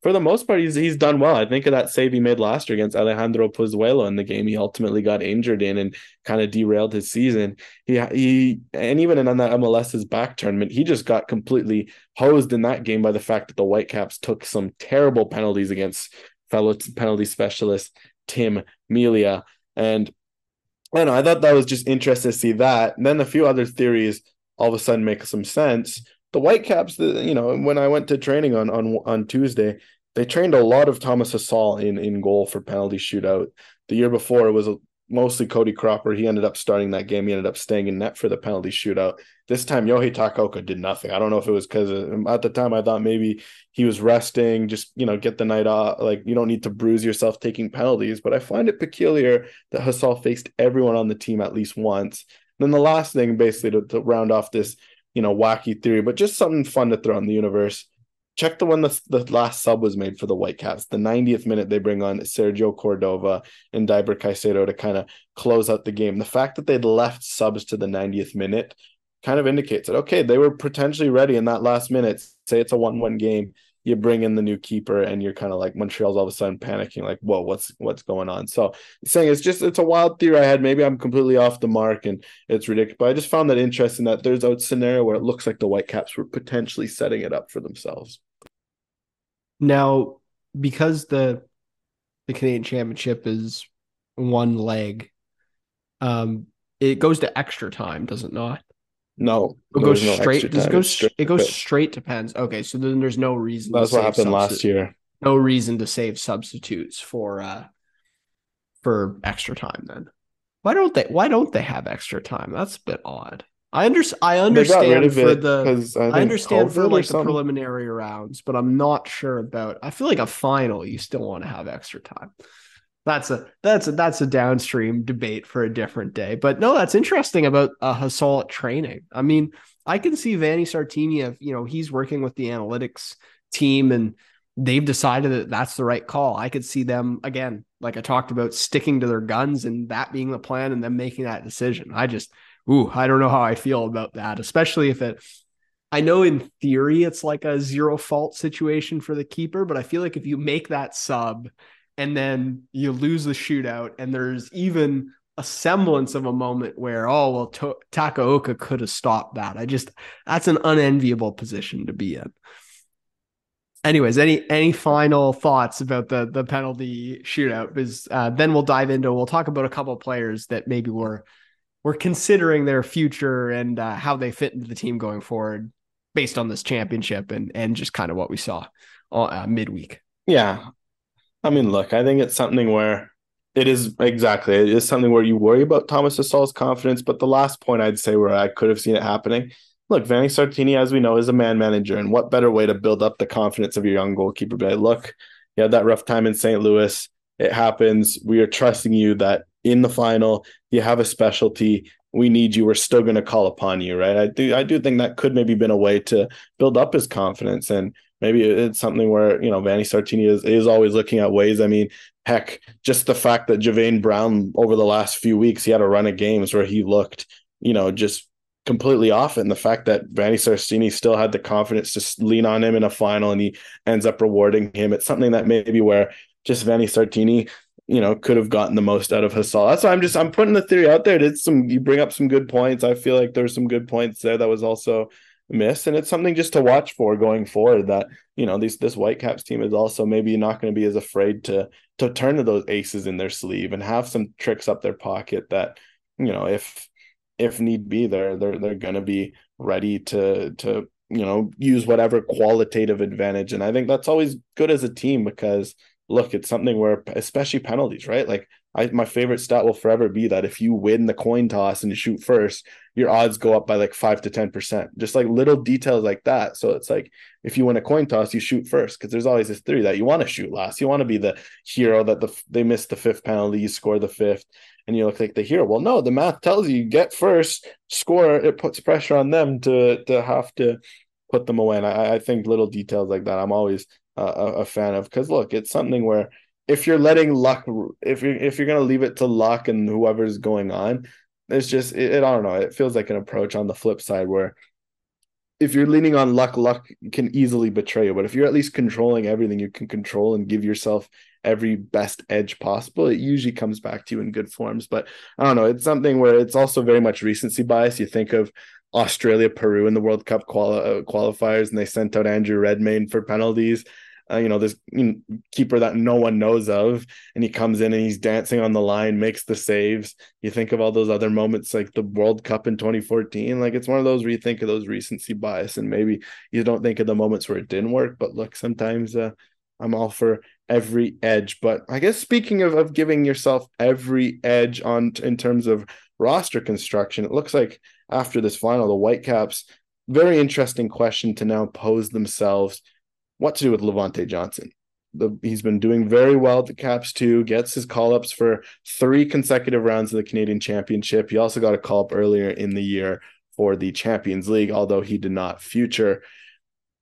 for the most part, he's he's done well. I think of that save he made last year against Alejandro Pozuelo in the game he ultimately got injured in and kind of derailed his season. He he and even in that MLS is Back tournament, he just got completely hosed in that game by the fact that the Whitecaps took some terrible penalties against fellow penalty specialist Tim Melia. And I know, I thought that was just interesting to see that. And then a few other theories all of a sudden make some sense the Whitecaps, the you know, when I went to training on on on Tuesday, they trained a lot of Thomas Hasal in in goal for penalty shootout. The year before it was mostly Cody Cropper. He ended up starting that game. He ended up staying in net for the penalty shootout. This time Yohei Takaoka did nothing. I don't know if it was because uh, at the time I thought maybe he was resting, just you know, get the night off. Like you don't need to bruise yourself taking penalties. But I find it peculiar that Hasal faced everyone on the team at least once. then the last thing, basically, to, to round off this you know, wacky theory, but just something fun to throw in the universe. Check the one the, the last sub was made for the Whitecaps. The 90th minute, they bring on Sergio Cordova and Deiber Caicedo to kind of close out the game. The fact that they'd left subs to the 90th minute kind of indicates that, okay, they were potentially ready in that last minute. Say it's a 1 1 game you bring in the new keeper and you're kind of like Montreal's all of a sudden panicking, like, whoa, what's what's going on? So saying it's just it's a wild theory I had. Maybe I'm completely off the mark and it's ridiculous. But I just found that interesting that there's a scenario where it looks like the Whitecaps were potentially setting it up for themselves. Now, because the the Canadian Championship is one leg, um, it goes to extra time, does it not? No, it goes no straight. Does it go? Straight it goes straight to pens. Okay, so then there's no reason. That's what happened last year. No reason to save substitutes for uh for extra time. Then why don't they? Why don't they have extra time? That's a bit odd. I understand. I understand for the. I, I understand for like the preliminary rounds, but I'm not sure about. I feel like a final, you still want to have extra time that's a that's a that's a downstream debate for a different day. But no, that's interesting about uh, Hasal training. I mean, I can see Vanni Sartini. you know, he's working with the analytics team and they've decided that that's the right call. I could see them again, like I talked about, sticking to their guns and that being the plan and them making that decision. I just, ooh, I don't know how I feel about that, especially if it. I know in theory it's like a zero fault situation for the keeper, but I feel like if you make that sub and then you lose the shootout and there's even a semblance of a moment where oh well to- Takaoka could have stopped that. I just that's an unenviable position to be in. Anyways, any any final thoughts about the the penalty shootout? Because uh, then we'll dive into we'll talk about a couple of players that maybe we're we're considering their future and uh, how they fit into the team going forward based on this championship and and just kind of what we saw uh, midweek. Yeah, I mean, look, I think it's something where it is exactly it is something where you worry about Thomas Hasal's confidence. But the last point I'd say where I could have seen it happening, look, Vanni Sartini, as we know, is a man manager, and what better way to build up the confidence of your young goalkeeper? But look, you had that rough time in St. Louis. It happens. We are trusting you that in the final you have a specialty. We need you. We're still going to call upon you, right? I do. I do think that could maybe been a way to build up his confidence and maybe it's something where you know Vanni Sartini is is always looking at ways. I mean, heck, just the fact that Javain Brown over the last few weeks he had a run of games where he looked, you know, just completely off, and the fact that Vanni Sartini still had the confidence to lean on him in a final, and he ends up rewarding him. It's something that maybe where just Vanni Sartini. You know, could have gotten the most out of Hasal. That's why I'm just I'm putting the theory out there. Did some you bring up some good points. I feel like there's some good points there. That was also miss, and it's something just to watch for going forward. That you know, these this Whitecaps team is also maybe not going to be as afraid to to turn to those aces in their sleeve and have some tricks up their pocket that you know if if need be they're they're they're going to be ready to to you know use whatever qualitative advantage and i think that's always good as a team because look it's something where especially penalties right like I, my favorite stat will forever be that if you win the coin toss and you shoot first, your odds go up by like five to ten percent. Just like little details like that. So it's like if you win a coin toss, you shoot first because there's always this theory that you want to shoot last. You want to be the hero that the they missed the fifth penalty, you score the fifth, and you look like the hero. Well, no, the math tells you, you get first, score. It puts pressure on them to to have to put them away. And I, I think little details like that, I'm always a, a fan of because look, it's something where if you're letting luck if you're if you're gonna leave it to luck and whoever's going on it's just it, it, i don't know it feels like an approach on the flip side where if you're leaning on luck luck can easily betray you. But if you're at least controlling everything you can control and give yourself every best edge possible it usually comes back to you in good forms. But i don't know it's something where it's also very much recency bias. You think of australia peru in the world cup quali- uh, qualifiers and they sent out andrew redmayne for penalties uh, you know, this you know, keeper that no one knows of, and he comes in and he's dancing on the line, makes the saves. You think of all those other moments, like the World Cup in 2014. Like it's one of those where you think of those recency bias, and maybe you don't think of the moments where it didn't work. But look, sometimes uh, I'm all for every edge. But I guess speaking of of giving yourself every edge on in terms of roster construction, it looks like after this final, the Whitecaps. Very interesting question to now pose themselves what to do with Levonte Johnson. The, he's been doing very well at the Caps too. Gets his call ups for three consecutive rounds of the Canadian Championship. He also got a call up earlier in the year for the Champions League, although he did not future.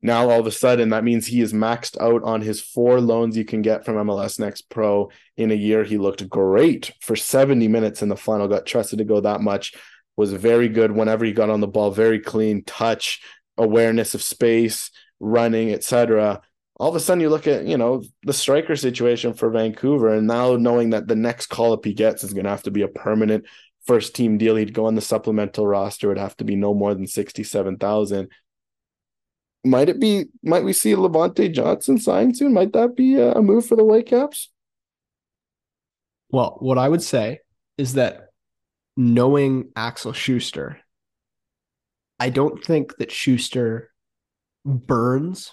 Now all of a sudden that means he is maxed out on his four loans you can get from MLS Next Pro in a year. He looked great for 70 minutes in the final. Got trusted to go that much. Was very good whenever he got on the ball. Very clean touch, awareness of space running, etc. All of a sudden, you look at you know the striker situation for Vancouver, and now knowing that the next call up he gets is going to have to be a permanent first team deal. He'd go on the supplemental roster. it'd have to be no more than sixty seven thousand. Might it be? Might we see Levonte Johnson signed soon? Might that be a move for the Whitecaps? Well, what I would say is that knowing Axel Schuster, I don't think that Schuster burns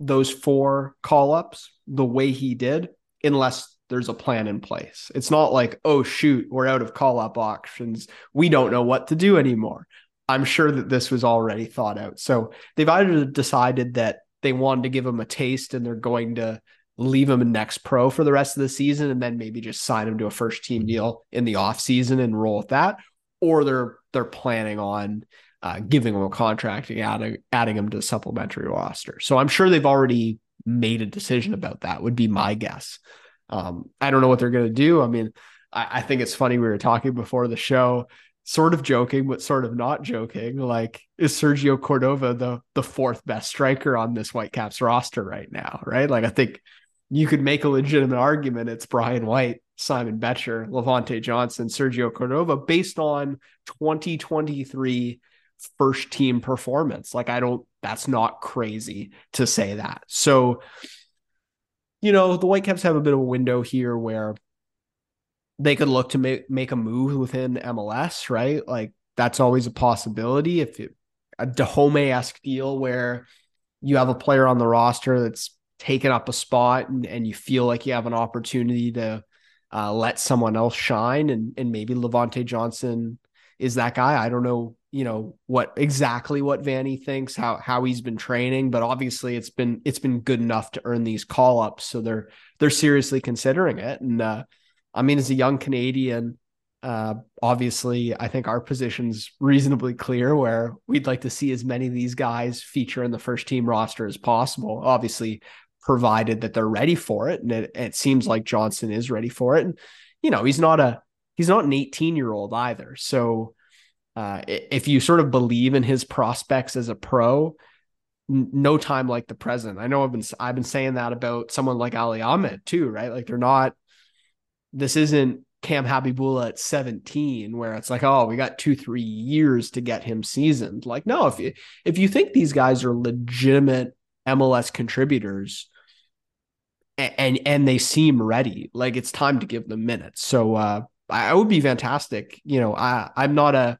those four call ups the way he did, unless there's a plan in place. It's not like, oh, shoot, we're out of call up options. We don't know what to do anymore. I'm sure that this was already thought out. So they've either decided that they wanted to give him a taste and they're going to leave him in next pro for the rest of the season and then maybe just sign him to a first team mm-hmm. deal in the off season and roll with that or they're they're planning on uh, giving him a contract and adding, adding him to the supplementary roster. So I'm sure they've already made a decision about that, would be my guess. Um, I don't know what they're going to do. I mean, I, I think it's funny. We were talking before the show, sort of joking, but sort of not joking. Like, is Sergio Cordova the the fourth best striker on this Whitecaps roster right now? Right? Like, I think you could make a legitimate argument. It's Brian White, Simon Becher, Levonte Johnson, Sergio Cordova, based on 2023 first team performance. Like, I don't, that's not crazy to say that. So, you know, the Whitecaps have a bit of a window here where they could look to make, make a move within MLS, right? Like, that's always a possibility. If it, a Dajome esque deal where you have a player on the roster that's taken up a spot and, and you feel like you have an opportunity to uh, let someone else shine and and maybe Levonte Johnson is that guy. I don't know you know what exactly what Vanni thinks, how how he's been training, but obviously it's been it's been good enough to earn these call ups, so they're they're seriously considering it. And uh, I mean, as a young Canadian, uh, obviously, I think our position's reasonably clear where we'd like to see as many of these guys feature in the first team roster as possible. Obviously, provided that they're ready for it, and it, it seems like Johnson is ready for it. And you know, he's not a he's not an 18 year old either, so uh, if you sort of believe in his prospects as a pro, n- no time like the present. I know I've been I've been saying that about someone like Ali Ahmed too, right? Like they're not. This isn't Cam Habibullah at 17, where it's like, oh, we got two, three years to get him seasoned. Like, no, if you if you think these guys are legitimate MLS contributors and and, and they seem ready, like it's time to give them minutes. So uh I would be fantastic. You know, I I'm not a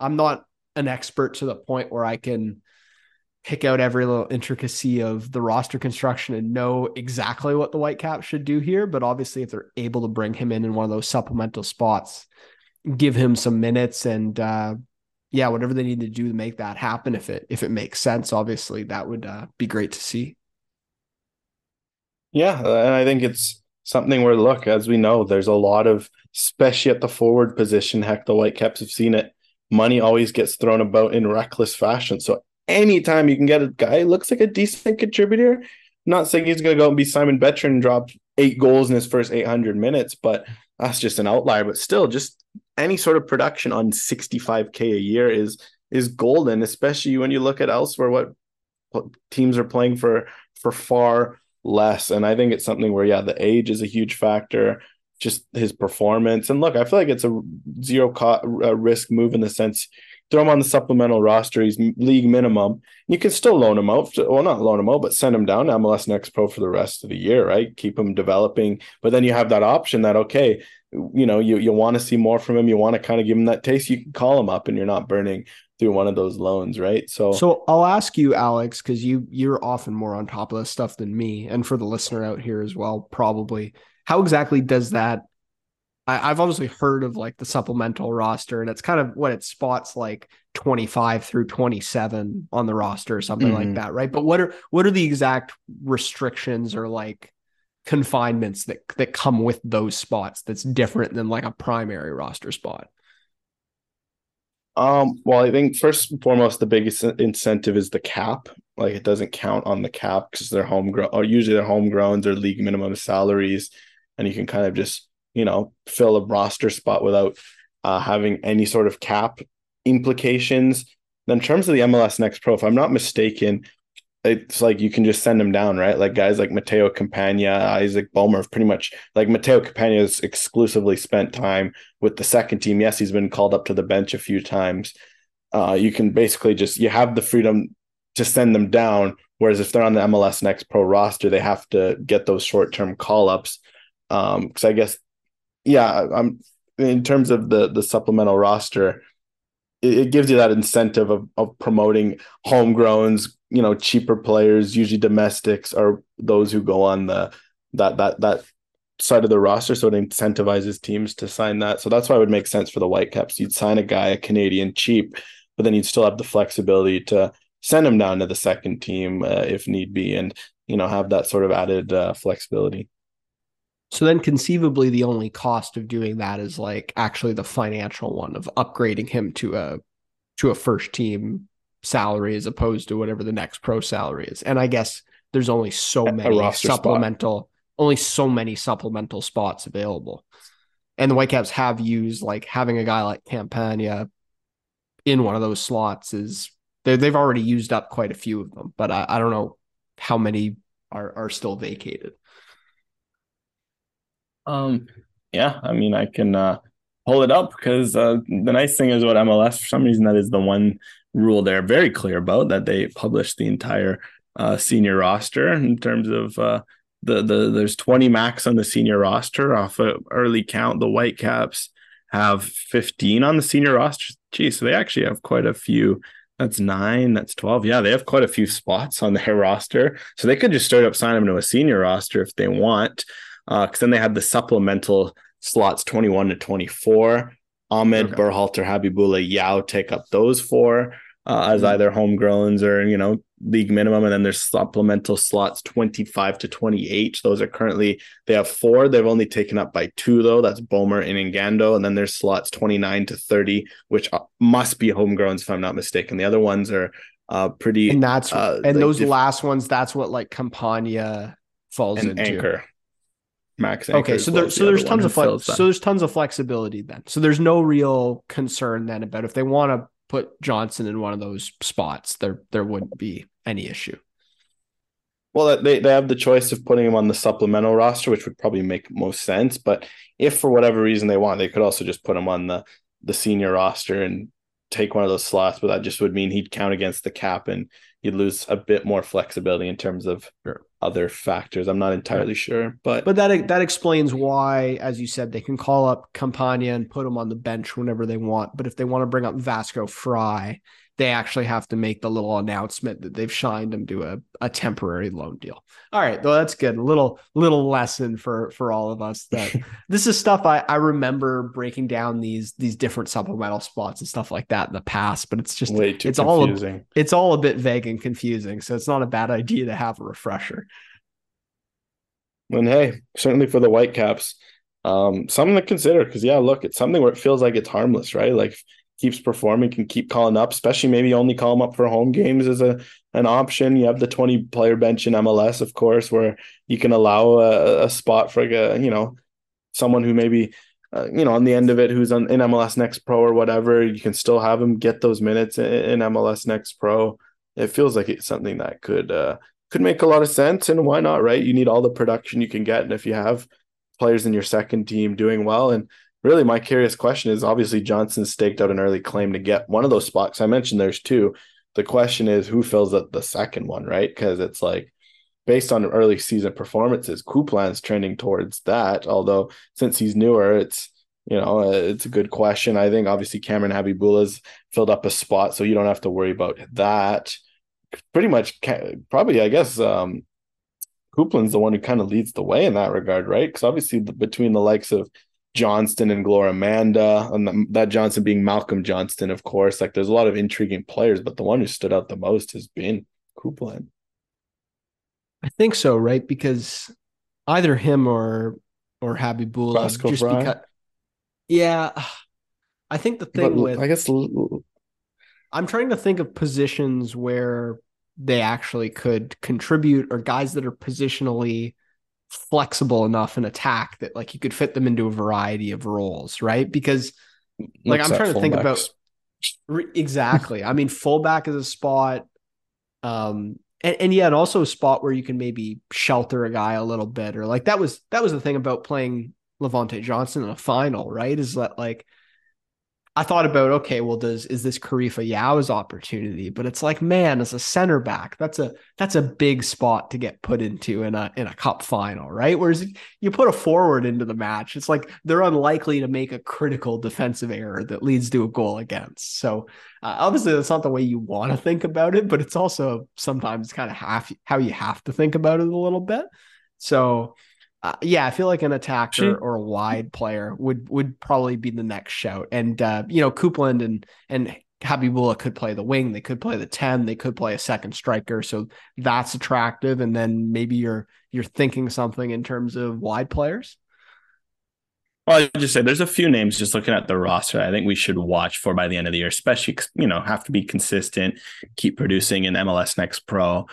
I'm not an expert to the point where I can pick out every little intricacy of the roster construction and know exactly what the Whitecaps should do here. But obviously, if they're able to bring him in in one of those supplemental spots, give him some minutes and uh, yeah, whatever they need to do to make that happen, if it if it makes sense, obviously that would uh, be great to see. Yeah, and I think it's something where look, as we know, there's a lot of, especially at the forward position. Heck, the Whitecaps have seen it. Money always gets thrown about in reckless fashion. So anytime you can get a guy looks like a decent contributor. I'm not saying he's going to go and be Simon Becher and drop eight goals in his first 800 minutes, but that's just an outlier. But still, just any sort of production on 65k a year is is golden, especially when you look at elsewhere what teams are playing for for far less. And I think it's something where yeah, the age is a huge factor just his performance. And look, I feel like it's a zero co- uh, risk move in the sense throw him on the supplemental roster. He's league minimum. You can still loan him out. Well, not loan him out, but send him down to MLS Next Pro for the rest of the year, right? Keep him developing. But then you have that option that okay, you know, you you want to see more from him. You want to kind of give him that taste. You can call him up, and you're not burning through one of those loans, right? So, so I'll ask you, Alex, because you you're often more on top of this stuff than me, and for the listener out here as well, probably. How exactly does that I, have obviously heard of like the supplemental roster, and it's kind of what it spots like 25 through 27 on the roster or something mm-hmm. like that, right? But what are what are the exact restrictions or like confinements that that come with those spots that's different than like a primary roster spot? Um, well, I think first and foremost, the biggest incentive is the cap. Like it doesn't count on the cap because they're homegrown, or usually they're homegrown, they're league minimum salaries, and you can kind of just you know, fill a roster spot without uh, having any sort of cap implications. In terms of the MLS Next Pro, if I'm not mistaken, it's like you can just send them down, right? Like guys like Matteo Campagna, Isaac have pretty much like Matteo Campagna has exclusively spent time with the second team. Yes, he's been called up to the bench a few times. Uh, you can basically just you have the freedom to send them down. Whereas if they're on the MLS Next Pro roster, they have to get those short term call ups. Um, because I guess yeah, I'm in terms of the the supplemental roster, it, it gives you that incentive of of promoting homegrowns, you know, cheaper players, usually domestics, are those who go on the that that that side of the roster. So it incentivizes teams to sign that. So that's why it would make sense for the Whitecaps. You'd sign a guy, a Canadian, cheap, but then you'd still have the flexibility to send him down to the second team uh, if need be, and you know have that sort of added uh, flexibility. So then conceivably the only cost of doing that is like actually the financial one of upgrading him to a to a first team salary as opposed to whatever the next pro salary is. And I guess there's only so many supplemental spot. only so many supplemental spots available. And the Whitecaps have used like having a guy like Campagna in one of those slots is they've already used up quite a few of them, but I, I don't know how many are are still vacated. Um, yeah, I mean, I can uh, pull it up because uh, the nice thing is what MLS, for some reason, that is the one rule they're very clear about that they publish the entire uh, senior roster in terms of uh, the the there's 20 max on the senior roster off a early count. The Whitecaps have 15 on the senior roster. Geez, so they actually have quite a few. That's nine. That's 12. Yeah, they have quite a few spots on their roster. So they could just straight up sign them to a senior roster if they want because uh, then they had the supplemental slots 21 to 24. Ahmed, okay. Berhalter, Habibullah, Yao take up those four uh, as mm-hmm. either homegrowns or, you know, league minimum. And then there's supplemental slots 25 to 28. Those are currently, they have four. They've only taken up by two, though. That's Bomer and Ngando. And then there's slots 29 to 30, which uh, must be homegrowns, if I'm not mistaken. The other ones are uh, pretty. And that's, uh, and like those diff- last ones, that's what like Campagna falls into. Anchor max. Okay, so there, so there's tons of flex, so there's tons of flexibility then. So there's no real concern then about if they want to put Johnson in one of those spots, there there wouldn't be any issue. Well, they, they have the choice of putting him on the supplemental roster, which would probably make most sense. But if for whatever reason they want, they could also just put him on the the senior roster and take one of those slots. But that just would mean he'd count against the cap and you'd lose a bit more flexibility in terms of Sure. Other factors. I'm not entirely sure, but But that that explains why, as you said, they can call up Campagna and put him on the bench whenever they want. But if they want to bring up Vasco Fry, they actually have to make the little announcement that they've signed him to a, a temporary loan deal. All right, well that's good. A little little lesson for for all of us that this is stuff I, I remember breaking down these these different supplemental spots and stuff like that in the past, but it's just way too it's all a- it's all a bit vague and confusing. So it's not a bad idea to have a refresher. And hey, certainly for the Whitecaps, um, something to consider because yeah, look, it's something where it feels like it's harmless, right? Like keeps performing, can keep calling up, especially maybe only call him up for home games as a an option. You have the 20 player bench in MLS, of course, where you can allow a, a spot for a, you know, someone who maybe uh, you know, on the end of it, who's on in MLS Next Pro or whatever, you can still have him get those minutes in, in MLS Next Pro. It feels like it's something that could uh, could make a lot of sense, and why not, right? You need all the production you can get, and if you have players in your second team doing well, and really, my curious question is obviously Johnson staked out an early claim to get one of those spots. I mentioned there's two. The question is who fills up the second one, right? Because it's like based on early season performances, Coupland's trending towards that. Although since he's newer, it's you know uh, it's a good question. I think obviously Kamron Habibullah's filled up a spot, so you don't have to worry about that. Pretty much, probably I guess um, the one who kind of leads the way in that regard, right? Because obviously the, between the likes of Johnston and Gloire Amanda, and that Johnson being Malcolm Johnston, of course, like there's a lot of intriguing players, but the one who stood out the most has been Coupland. I think so, right? Because either him or or Habibullah just Fry? because Yeah. I think the thing But with I guess I'm trying to think of positions where they actually could contribute or guys that are positionally flexible enough in attack that like you could fit them into a variety of roles, right? Because Like, I'm trying to think about- Re- exactly. I mean, fullback is a spot. Um, and, and yeah, and also a spot where you can maybe shelter a guy a little bit, or like that was that was the thing about playing Levonte Johnson in a final, right? Is that like I thought about okay, well, does is this Karifa Yao's opportunity? But it's like, man, as a center back, that's a that's a big spot to get put into in a in a cup final, right? Whereas you put a forward into the match, it's like they're unlikely to make a critical defensive error that leads to a goal against. So uh, obviously, that's not the way you want to think about it, but it's also sometimes kind of half how you have to think about it a little bit. So uh, yeah, I feel like an attacker or a wide player would would probably be the next shout. And uh, you know, Coupland and and Habibullah could play the wing, they could play the 10, they could play a second striker. So that's attractive. And then maybe you're you're thinking something in terms of wide players. Well, I just say there's a few names just looking at the roster. I think we should watch for by the end of the year, especially you know have to be consistent, keep producing in MLS Next Pro.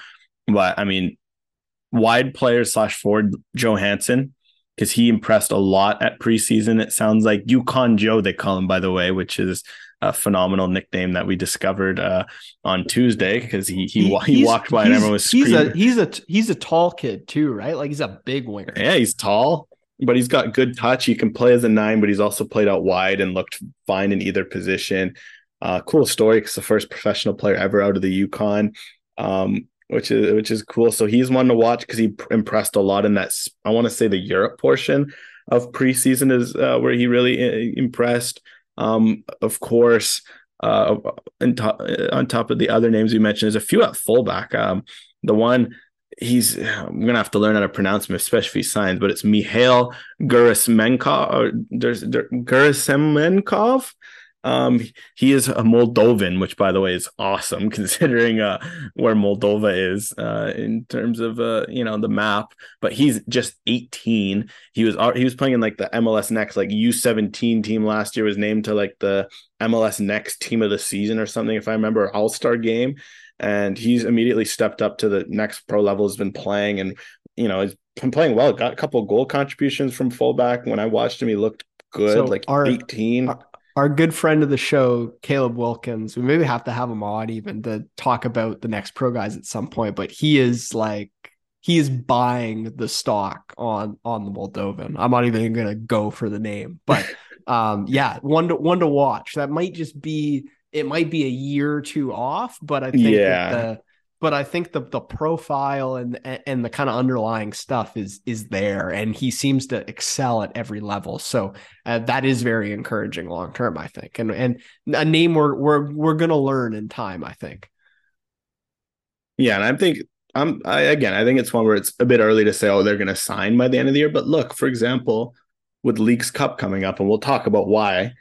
But I mean, wide player slash forward Johansson because he impressed a lot at preseason. It sounds like Yukon Joe they call him by the way, which is a phenomenal nickname that we discovered uh, on Tuesday because he he, wa- he walked by and everyone was he's a he's a he's a tall kid too, right? Like he's a big winger. Yeah, he's tall, but he's got good touch. He can play as a nine, but he's also played out wide and looked fine in either position. Uh, cool story because the first professional player ever out of the Yukon, um, which is which is cool. So he's one to watch because he impressed a lot in that. I want to say the Europe portion of preseason is uh, where he really uh, impressed. Um, of course, uh, on top, on top of the other names we mentioned, there's a few at fullback. Um, the one he's I'm gonna have to learn how to pronounce him, especially if he signs, but it's Mihail Gherasimencov or there's there. Um, he is a Moldovan, which by the way is awesome considering uh where Moldova is uh in terms of uh you know the map. But he's just 18. He was he was playing in like the MLS Next like U17 team last year was named to like the MLS Next team of the season or something if I remember All Star game and he's immediately stepped up to the next pro level has been playing and you know has been playing well got a couple goal contributions from fullback when i watched him he looked good So like our- 18 our- good friend of the show, Caleb Wilkins, we maybe have to have him on even to talk about the next pro guys at some point, but he is like he is buying the stock on on the Moldovan. I'm not even gonna go for the name, but um, yeah, one to one to watch. That might just be it might be a year or two off, but I think Yeah. the but I think the the profile and and the kind of underlying stuff is is there, and he seems to excel at every level. So uh, that is very encouraging long term, I think, and and a name we're we're we're gonna learn in time, I think. Yeah, and I think I'm I, again. I think it's one where it's a bit early to say, oh, they're to sign by the end of the year. But look, for example, with Leagues Cup coming up, and we'll talk about why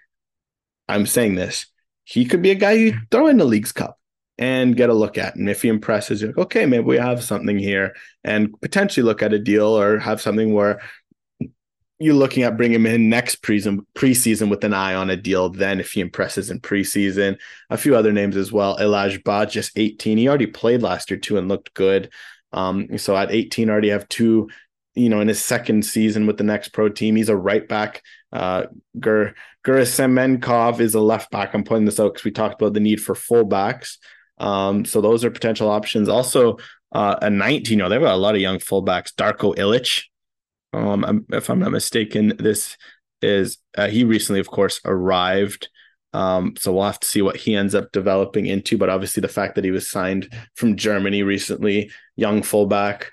I'm saying this. He could be a guy you throw in the Leagues Cup and get a look at, and if he impresses, you're like, okay, maybe we have something here, and potentially look at a deal or have something where you're looking at bringing him in next preseason preseason with an eye on a deal. Then, if he impresses in preseason, a few other names as well. Elijah Ba, just 18. He already played last year too and looked good. Um, so at 18, already have two. You know, in his second season with the next pro team, he's a right back. Uh, Gur Gherasimencov is a left back. I'm pointing this out because we talked about the need for fullbacks. Um, so those are potential options. Also, uh, a 19 year old, they have got a lot of young fullbacks. Darko Illich, um, if I'm not mistaken, this is uh, he recently, of course, arrived. Um, so we'll have to see what he ends up developing into. But obviously, the fact that he was signed from Germany recently, young fullback,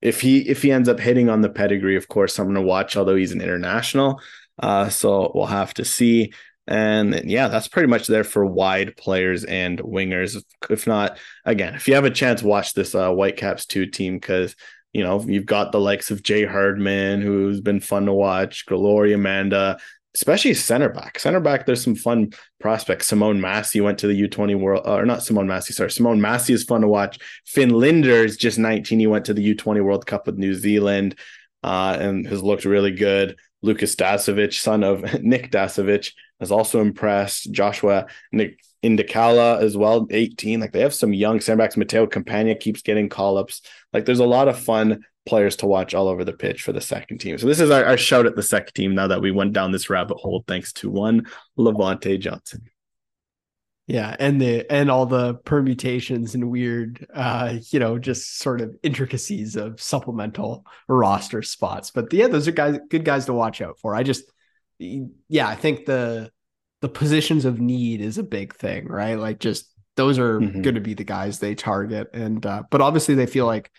if he if he ends up hitting on the pedigree, of course, I'm going to watch. Although he's an international, uh, so we'll have to see. And yeah, that's pretty much there for wide players and wingers. If not, again, if you have a chance, watch this uh, Whitecaps two team because you know, you've got the likes of Jay Herdman, who's been fun to watch, Gloire Amanda, especially center back. Center back, there's some fun prospects. Simone Massey went to the U20 World, or not Simone Massey, sorry. Simone Massey is fun to watch. Finn Linder is just 19. He went to the U20 World Cup with New Zealand uh, and has looked really good. Lucas Dasovic, son of Nick Dasovic, has also impressed. Joshua Nick Indicala as well, 18. Like they have some young center backs. Matteo Campagna keeps getting call ups. Like there's a lot of fun players to watch all over the pitch for the second team. So this is our, our shout at the second team now that we went down this rabbit hole thanks to one Levonte Johnson. Yeah, and the and all the permutations and weird uh, you know, just sort of intricacies of supplemental roster spots. But yeah, those are guys good guys to watch out for. I just yeah, I think the the positions of need is a big thing, right? Like just those are Mhm. going to be the guys they target and uh but obviously they feel like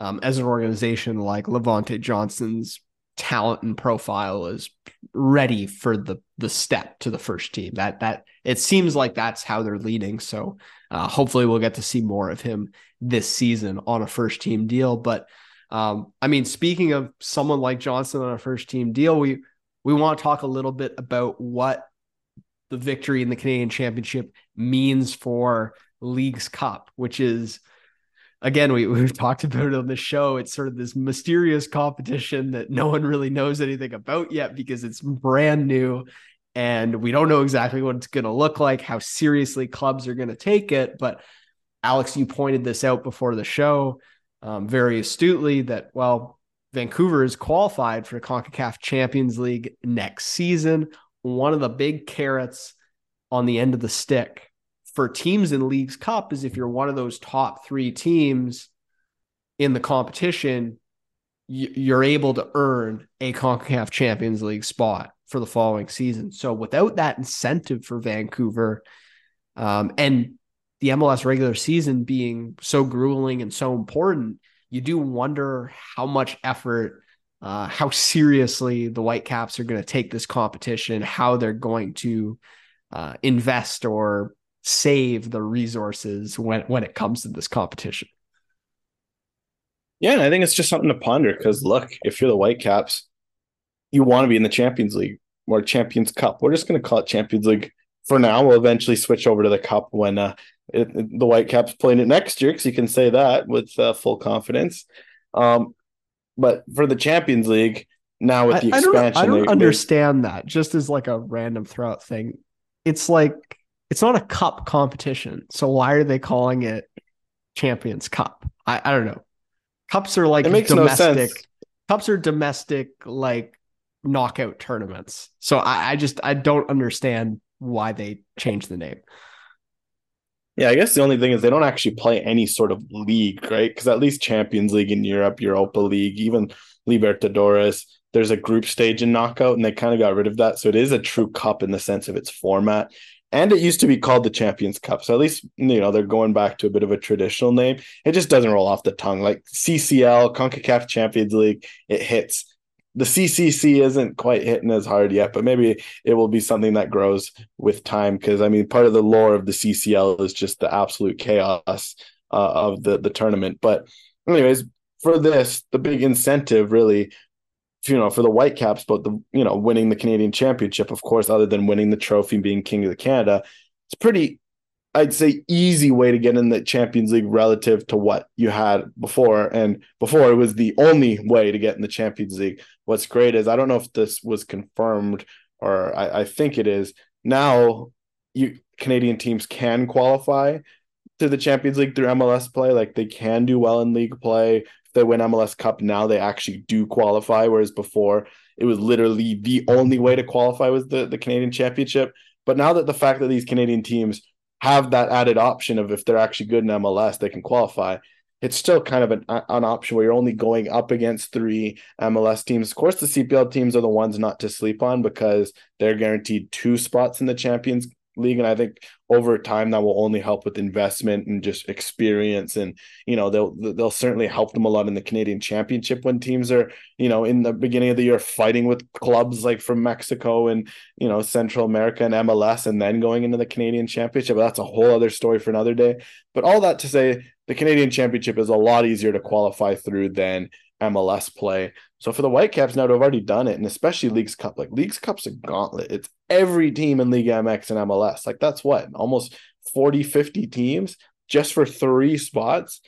um as an organization like Levonte Johnson's talent and profile is ready for the the step to the first team. That that it seems like that's how they're leading. So uh, hopefully we'll get to see more of him this season on a first team deal. But um, I mean, speaking of someone like Johnson on a first team deal, we we want to talk a little bit about what the victory in the Canadian Championship means for League's Cup, which is again we, we've talked about it on the show. It's sort of this mysterious competition that no one really knows anything about yet because it's brand new and we don't know exactly what it's going to look like how seriously clubs are going to take it. But alex you pointed this out before the show um, very astutely that well vancouver is qualified for the concacaf champions league next season one of the big carrots on the end of the stick for teams in League's Cup is if you're one of those top three teams in the competition, you're able to earn a CONCACAF Champions League spot for the following season. So without that incentive for Vancouver, um, and the MLS regular season being so grueling and so important, you do wonder how much effort, uh, how seriously the Whitecaps are going to take this competition, how they're going to uh, invest or save the resources when when it comes to this competition. Yeah, and I think it's just something to ponder because look, if you're the Whitecaps, you want to be in the Champions League or Champions Cup. We're just going to call it Champions League for now. We'll eventually switch over to the Cup when uh, it, it- the Whitecaps playing it next year because you can say that with uh, full confidence. Um, but for the Champions League now with I, the I don't, expansion, I don't they- understand that. Just as like a random throughout thing, it's like it's not a cup competition. So why are they calling it Champions Cup? I, I don't know. Cups are like no domestic. sense. Cups are domestic like knockout tournaments. So I, I just I don't understand why they changed the name. Yeah, I guess the only thing is they don't actually play any sort of league, right? Because at least Champions League in Europe, Europa League, even Libertadores, there's a group stage in knockout, and they kind of got rid of that. So it is a true cup in the sense of its format. And it used to be called the Champions Cup. So at least, you know, they're going back to a bit of a traditional name. It just doesn't roll off the tongue. Like CCL, CONCACAF Champions League, it hits the CCC isn't quite hitting as hard yet, but maybe it will be something that grows with time. Because I mean, part of the lore of the CCL is just the absolute chaos uh, of the the tournament. But anyways, for this, the big incentive really, you know, for the Whitecaps, but the you know winning the Canadian Championship, of course, other than winning the trophy, and being King of the Canada, it's pretty I'd say easy way to get in the Champions League relative to what you had before. And before it was the only way to get in the Champions League. What's great is I don't know if this was confirmed or I, I think it is. Now you Canadian teams can qualify to the Champions League through MLS play. Like they can do well in league play. If they win MLS Cup now, they actually do qualify. Whereas before it was literally the only way to qualify was the, the Canadian Championship. But now that the fact that these Canadian teams have that added option of if they're actually good in MLS, they can qualify. It's still kind of an, an option where you're only going up against three MLS teams. Of course, the CPL teams are the ones not to sleep on because they're guaranteed two spots in the Champions league and i think over time that will only help with investment and just experience and you know they'll they'll certainly help them a lot in the canadian championship when teams are you know in the beginning of the year fighting with clubs like from mexico and you know central america and mls and then going into the canadian championship but that's a whole other story for another day but all that to say the canadian championship is a lot easier to qualify through than MLS play. So for the Whitecaps now to have already done it, and especially Leagues Cup, like Leagues Cup's a gauntlet. It's every team in League MX and MLS. Like that's what almost 40, 50 teams just for three spots.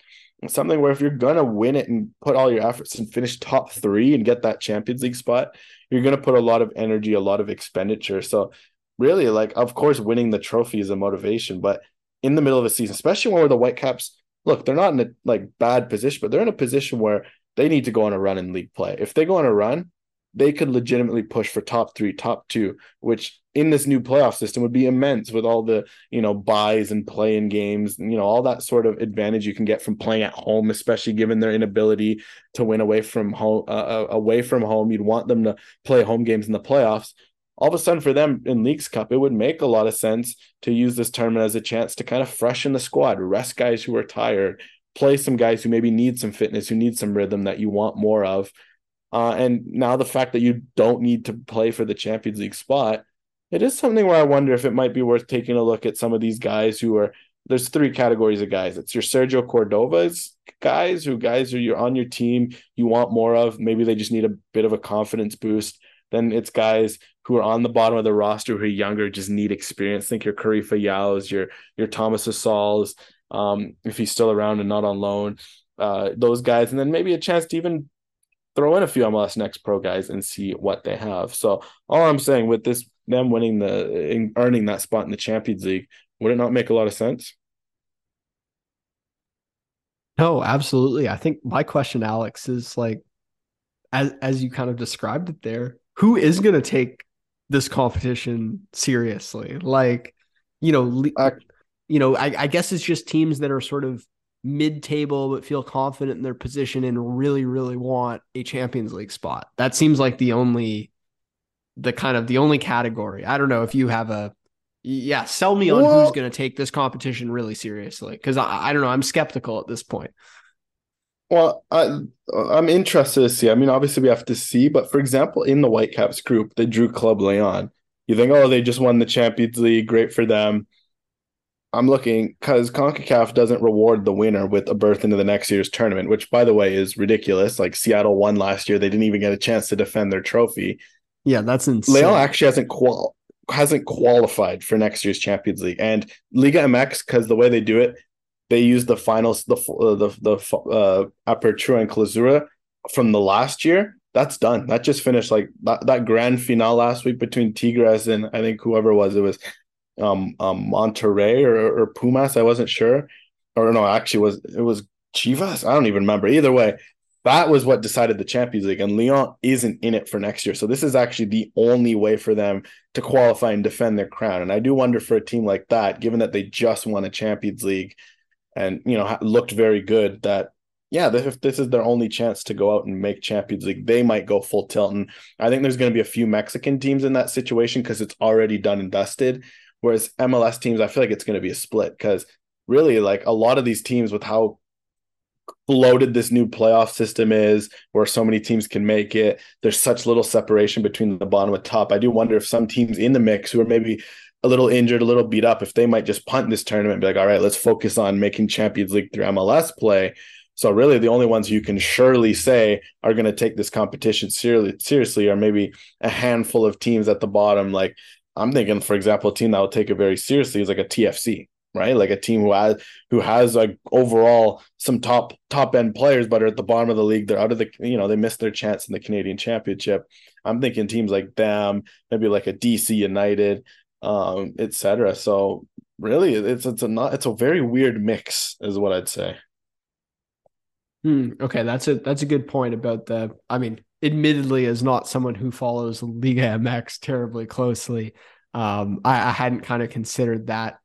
Something where if you're gonna win it and put all your efforts and finish top three and get that Champions League spot, you're gonna put a lot of energy, a lot of expenditure. So really, like of course, winning the trophy is a motivation, but in the middle of a season, especially when we're the Whitecaps look, they're not in a like bad position, but they're in a position where they need to go on a run in league play. If they go on a run, they could legitimately push for top three, top two, which in this new playoff system would be immense with all the, you know, buys and playing games, and, you know, all that sort of advantage you can get from playing at home, especially given their inability to win away from home, uh, uh away from home. You'd want them to play home games in the playoffs. All of a sudden, for them in Leagues Cup, it would make a lot of sense to use this tournament as a chance to kind of freshen the squad, rest guys who are tired, play some guys who maybe need some fitness, who need some rhythm that you want more of. Uh, and now the fact that you don't need to play for the Champions League spot, it is something where I wonder if it might be worth taking a look at some of these guys who are. There's three categories of guys. It's your Sergio Cordova's guys, who guys who you're on your team, you want more of. Maybe they just need a bit of a confidence boost. Then it's guys who are on the bottom of the roster who are younger, just need experience. Think your Karifa Yaos, your your Thomas Hasals, um, if he's still around and not on loan. Uh, those guys, and then maybe a chance to even throw in a few MLS Next Pro guys and see what they have. So all I'm saying with this, them winning the earning that spot in the Champions League, would it not make a lot of sense? No, absolutely. I think my question, Alex, is like, as as you kind of described it there, who is going to take this competition seriously? Like, you know, you know, I, I guess it's just teams that are sort of mid-table but feel confident in their position and really, really want a Champions League spot. That seems like the only, the kind of the only category. I don't know if you have a, yeah, sell me on well, who's going to take this competition really seriously because I, I don't know. I'm skeptical at this point. Well, I, I'm interested to see. I mean, obviously we have to see, but for example, in the Whitecaps group, they drew Club Leon. You think, oh, they just won the Champions League, great for them. I'm looking because CONCACAF doesn't reward the winner with a berth into the next year's tournament, which, by the way, is ridiculous. Like Seattle won last year; they didn't even get a chance to defend their trophy. Yeah, that's insane. Leon actually hasn't qual hasn't qualified for next year's Champions League, and Liga MX because the way they do it, they use the finals, the uh, the the uh, Apertura and Clausura from the last year. That's done. That just finished. Like that, that grand finale last week between Tigres and I think whoever it was. It was um, um Monterrey or, or Pumas. I wasn't sure, or no, actually was it was Chivas. I don't even remember. Either way, that was what decided the Champions League, and Leon isn't in it for next year. So this is actually the only way for them to qualify and defend their crown. And I do wonder for a team like that, given that they just won a Champions League and you know looked very good, that yeah, if this is their only chance to go out and make Champions League, they might go full tilt. And I think there's going to be a few Mexican teams in that situation because it's already done and dusted. Whereas MLS teams, I feel like it's going to be a split because really, like a lot of these teams with how bloated this new playoff system is, where so many teams can make it, there's such little separation between the bottom and top. I do wonder if some teams in the mix who are maybe a little injured, a little beat up, if they might just punt this tournament be like, all right, let's focus on making Champions League through MLS play so really, the only ones you can surely say are going to take this competition seriously, seriously are maybe a handful of teams at the bottom. Like I'm thinking, for example, a team that will take it very seriously is like a TFC, right? Like a team who has who has like overall some top top end players, but are at the bottom of the league. They're out of the you know they missed their chance in the Canadian Championship. I'm thinking teams like them, maybe like a DC United, um, etc. So really, it's it's a not it's a very weird mix, is what I'd say. Hmm, okay, that's a that's a good point about the. I mean, admittedly, as not someone who follows Liga MX terribly closely, um, I, I hadn't kind of considered that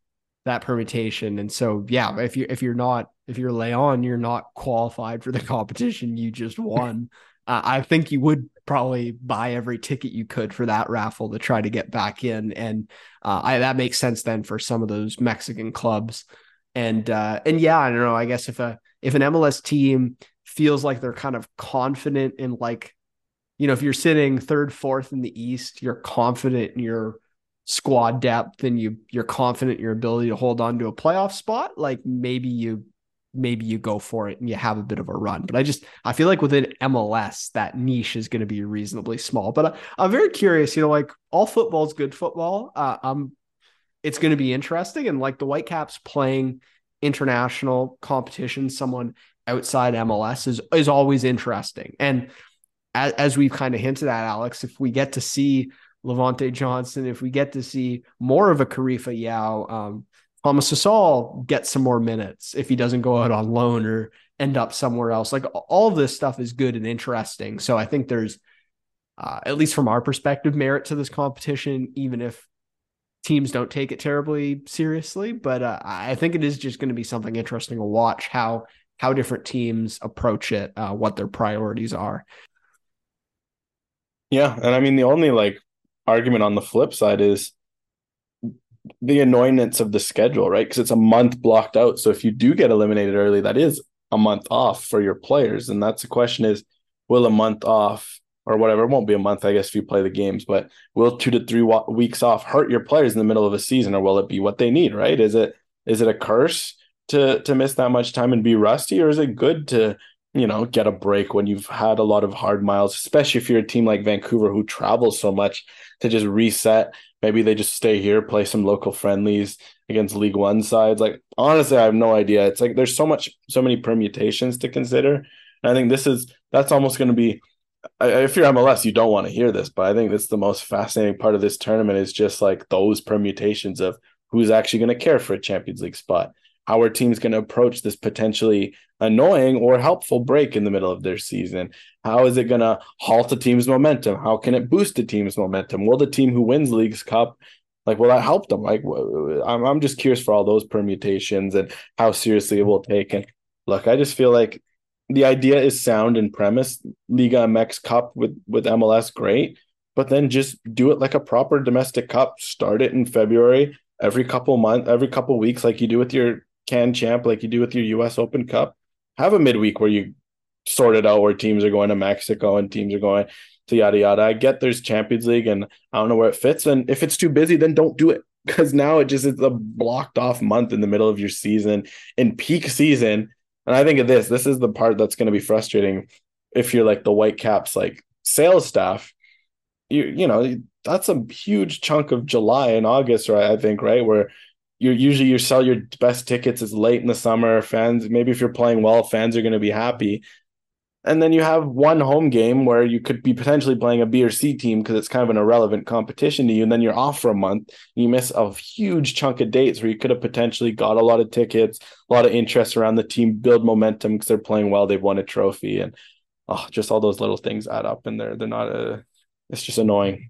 that permutation. And so, yeah, if you if you're not if you're Leon, you're not qualified for the competition you just won. uh, I think you would probably buy every ticket you could for that raffle to try to get back in, and uh, I, that makes sense then for some of those Mexican clubs. And uh, and yeah, I don't know. I guess if a if an MLS team feels like they're kind of confident in like, you know, if you're sitting third, fourth in the East, you're confident in your squad depth and you you're confident in your ability to hold on to a playoff spot, like maybe you maybe you go for it and you have a bit of a run. But I just I feel like within MLS that niche is going to be reasonably small. But I, am very curious. You know, like all football is good football. Uh, I'm it's going to be interesting and like the Whitecaps playing international competition, someone outside MLS is is always interesting. And as, as we've kind of hinted at, Alex, if we get to see Levonte Johnson, if we get to see more of a Karifa Yao, um, Thomas Hasal get some more minutes if he doesn't go out on loan or end up somewhere else. Like all this stuff is good and interesting. So I think there's, uh, at least from our perspective, merit to this competition, even if teams don't take it terribly seriously. But uh, I think it is just going to be something interesting to watch how how different teams approach it, uh, what their priorities are. Yeah, and I mean the only like argument on the flip side is the annoyance of the schedule, right? Because it's a month blocked out. So if you do get eliminated early, that is a month off for your players, and that's the question: is will a month off or whatever. It won't be a month, I guess, if you play the games. But will two to three weeks off hurt your players in the middle of a season, or will it be what they need? Right? Is it is it a curse to to miss that much time and be rusty, or is it good to you know get a break when you've had a lot of hard miles, especially if you're a team like Vancouver who travels so much to just reset. Maybe they just stay here, play some local friendlies against League One sides. Like honestly, I have no idea. It's like there's so much, so many permutations to consider. And I think this is that's almost going to be if you're MLS, you don't want to hear this, but I think that's the most fascinating part of this tournament is just like those permutations of who's actually going to care for a Champions League spot. How are teams going to approach this potentially annoying or helpful break in the middle of their season? How is it going to halt a team's momentum? How can it boost a team's momentum? Will the team who wins Leagues Cup like will that help them? Like I'm I'm just curious for all those permutations and how seriously it will take. And look, I just feel like the idea is sound and premise. Liga MX Cup with with MLS, great, but then just do it like a proper domestic cup. Start it in February, every couple month, every couple weeks, like you do with your Can Champ, like you do with your U.S. Open Cup. Have a midweek where you sort it out, where teams are going to Mexico and teams are going to yada yada. I get there's Champions League, and I don't know where it fits. And if it's too busy, then don't do it because now it just is a blocked off month in the middle of your season in peak season and I think of this, this is the part that's going to be frustrating if you're like the white caps, like sales staff. You you know, that's a huge chunk of July and August, right? I think, right? Where you usually you sell your best tickets is late in the summer. Fans, maybe if you're playing well, fans are going to be happy and then you have one home game where you could be potentially playing a B or C team because it's kind of an irrelevant competition to you, and then you're off for a month. You miss a huge chunk of dates where you could have potentially got a lot of tickets, a lot of interest around the team, build momentum because they're playing well, they've won a trophy, and oh, just all those little things add up, and they're they're not a. It's just annoying.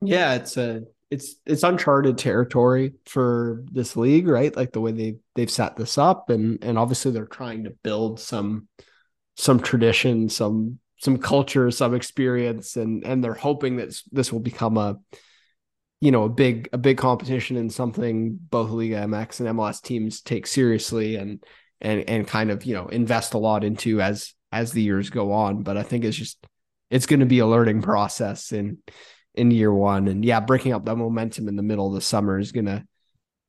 Yeah, it's a it's it's uncharted territory for this league, right? Like the way they they've set this up, and and obviously they're trying to build some some tradition, some some culture, some experience, and and they're hoping that this will become a you know a big a big competition and something both Liga MX and MLS teams take seriously and and and kind of you know invest a lot into as as the years go on. But I think it's just it's going to be a learning process in in year one, and yeah, breaking up that momentum in the middle of the summer is gonna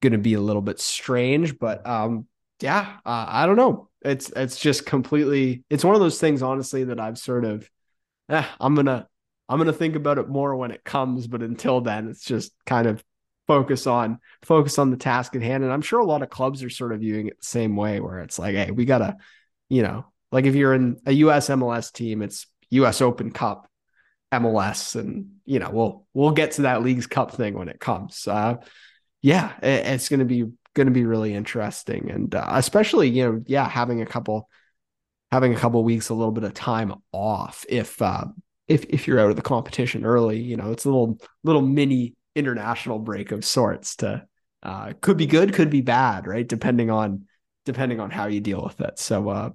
gonna be a little bit strange. But um, yeah, uh, I don't know. It's it's just completely. It's one of those things, honestly, that I've sort of. Eh, I'm gonna I'm gonna think about it more when it comes, but until then, it's just kind of focus on focus on the task at hand. And I'm sure a lot of clubs are sort of viewing it the same way, where it's like, hey, we gotta, you know, like if you're in a US MLS team, it's US Open Cup, MLS, and you know, we'll we'll get to that Leagues Cup thing when it comes. Uh, yeah, it, it's gonna be gonna be really interesting, and uh, especially you know, yeah, having a couple having a couple weeks, a little bit of time off if uh, if if you're out of the competition early, you know, it's a little little mini international break of sorts to uh, could be good, could be bad, right? Depending on depending on how you deal with it. So uh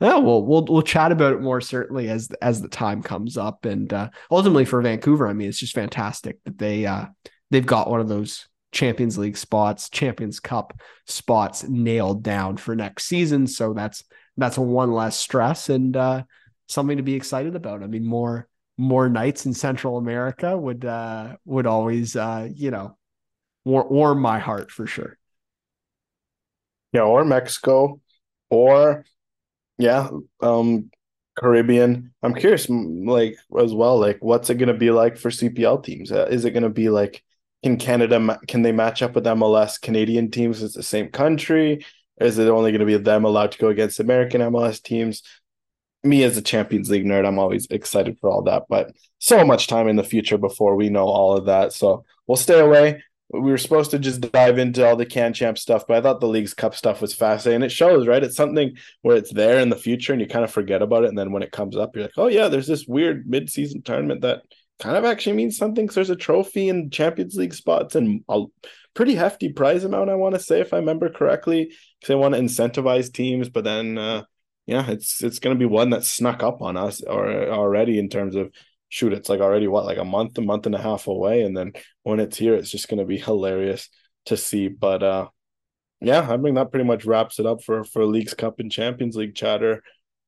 yeah, well, we'll we'll chat about it more certainly as as the time comes up, and uh, ultimately for Vancouver, I mean, it's just fantastic that they uh, they've got one of those Champions League spots, Champions Cup spots nailed down for next season. So that's that's one less stress and uh, something to be excited about. I mean, more more nights in Central America would uh, would always uh, you know war- warm my heart for sure. Yeah, or Mexico, or yeah, um, Caribbean. I'm curious, like as well, like what's it going to be like for CPL teams? Uh, is it going to be like in Canada? Can they match up with MLS Canadian teams? It's the same country. Is it only going to be them allowed to go against American MLS teams? me as a Champions League nerd, I'm always excited for all that, but so much time in the future before we know all of that. So we'll stay away. We were supposed to just dive into all the can champ stuff, but I thought the league's cup stuff was fascinating. It shows, right? It's something where it's there in the future and you kind of forget about it. And then when it comes up, you're like, oh, yeah, there's this weird mid season tournament that kind of actually means something. Because there's a trophy and Champions League spots and a pretty hefty prize amount, I want to say, if I remember correctly, because they want to incentivize teams. But then, uh, yeah, it's it's going to be one that snuck up on us or already in terms of shoot. It's like already what like a month, a month and a half away, and then when it's here, it's just going to be hilarious to see. But uh, yeah, I think that pretty much wraps it up for for Leagues Cup and Champions League chatter.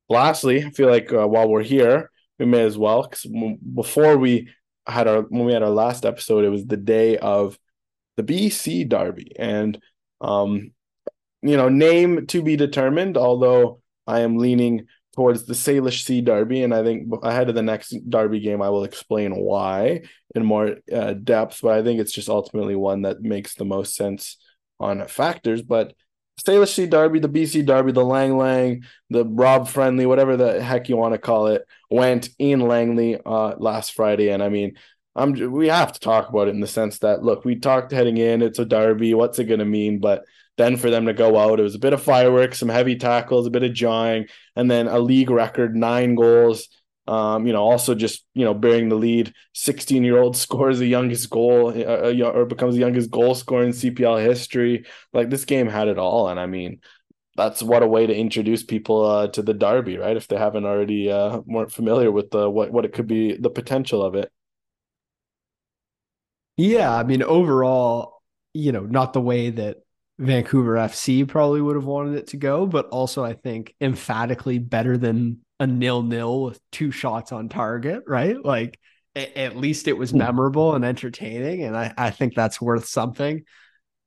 Lastly, I feel like uh, while we're here, we may as well because before we had our when we had our last episode, it was the day of the BC Derby, and um, you know, name to be determined. Although I am leaning towards the Salish Sea Derby, and I think ahead of the next Derby game, I will explain why in more uh, depth. But I think it's just ultimately one that makes the most sense on factors. But Salish Sea Derby, the BC Derby, the Lang Lang, the Rob Friendly, whatever the heck you want to call it, went in Langley uh, last Friday, and I mean. I'm, we have to talk about it in the sense that look, we talked heading in, it's a derby, what's it going to mean? But then for them to go out, it was a bit of fireworks, some heavy tackles, a bit of jawing, and then a league record nine goals. Um, you know, also just you know bearing the lead. Sixteen year old scores the youngest goal, uh, uh or becomes the youngest goal scorer in CPL history. Like this game had it all, and I mean, that's what a way to introduce people uh, to the derby, right? If they haven't already uh, weren't familiar with the what what it could be, the potential of it. Yeah, I mean, overall, you know, not the way that Vancouver FC probably would have wanted it to go, but also I think emphatically better than a nil nil with two shots on target, right? Like at least it was hmm. memorable and entertaining. And I, I think that's worth something.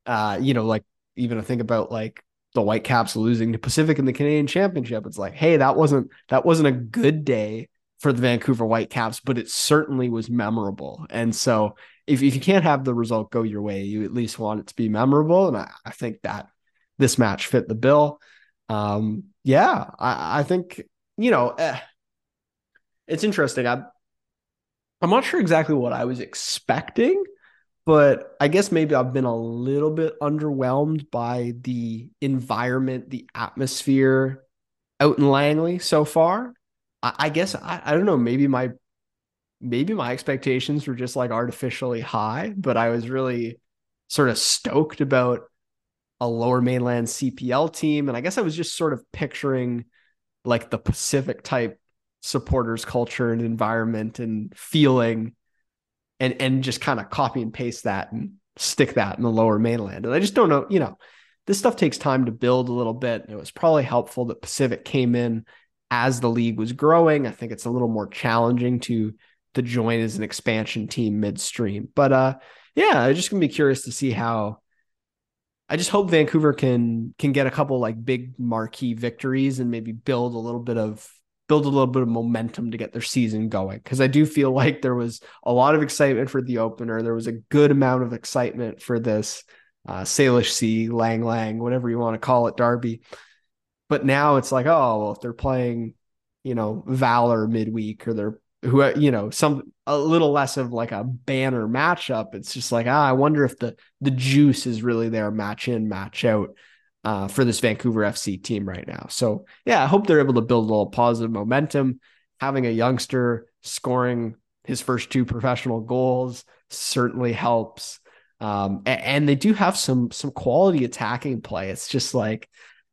Uh, you know, like even to think about like the Whitecaps losing to Pacific in the Canadian Championship. It's like, hey, that wasn't that wasn't a good day for the Vancouver Whitecaps, but it certainly was memorable. And so if, if you can't have the result go your way, you at least want it to be memorable. And I, I think that this match fit the bill. Um, yeah, I, I think, you know, eh, it's interesting. I'm, I'm not sure exactly what I was expecting, but I guess maybe I've been a little bit underwhelmed by the environment, the atmosphere out in Langley so far. I, I guess I, I don't know. Maybe my maybe my expectations were just like artificially high, but I was really sort of stoked about a lower mainland CPL team. And I guess I was just sort of picturing like the Pacific type supporters culture and environment and feeling and and just kind of copy and paste that and stick that in the lower mainland. And I just don't know, you know, this stuff takes time to build a little bit. It was probably helpful that Pacific came in as the league was growing. I think it's a little more challenging to to join as an expansion team midstream. But uh yeah, I'm just gonna be curious to see how I just hope Vancouver can can get a couple like big marquee victories and maybe build a little bit of build a little bit of momentum to get their season going. Cause I do feel like there was a lot of excitement for the opener. There was a good amount of excitement for this uh, Salish Sea, Lang Lang, whatever you want to call it, Derby. But now it's like, oh, well, if they're playing, you know, Valor midweek or they're who you know some a little less of like a banner matchup. It's just like ah, i wonder if the the juice is really there match in match out uh, for this vancouver fc team right now. So yeah i hope they're able to build a little positive momentum. Having a youngster scoring his first two professional goals certainly helps. Um, and, and they do have some some quality attacking play. It's just like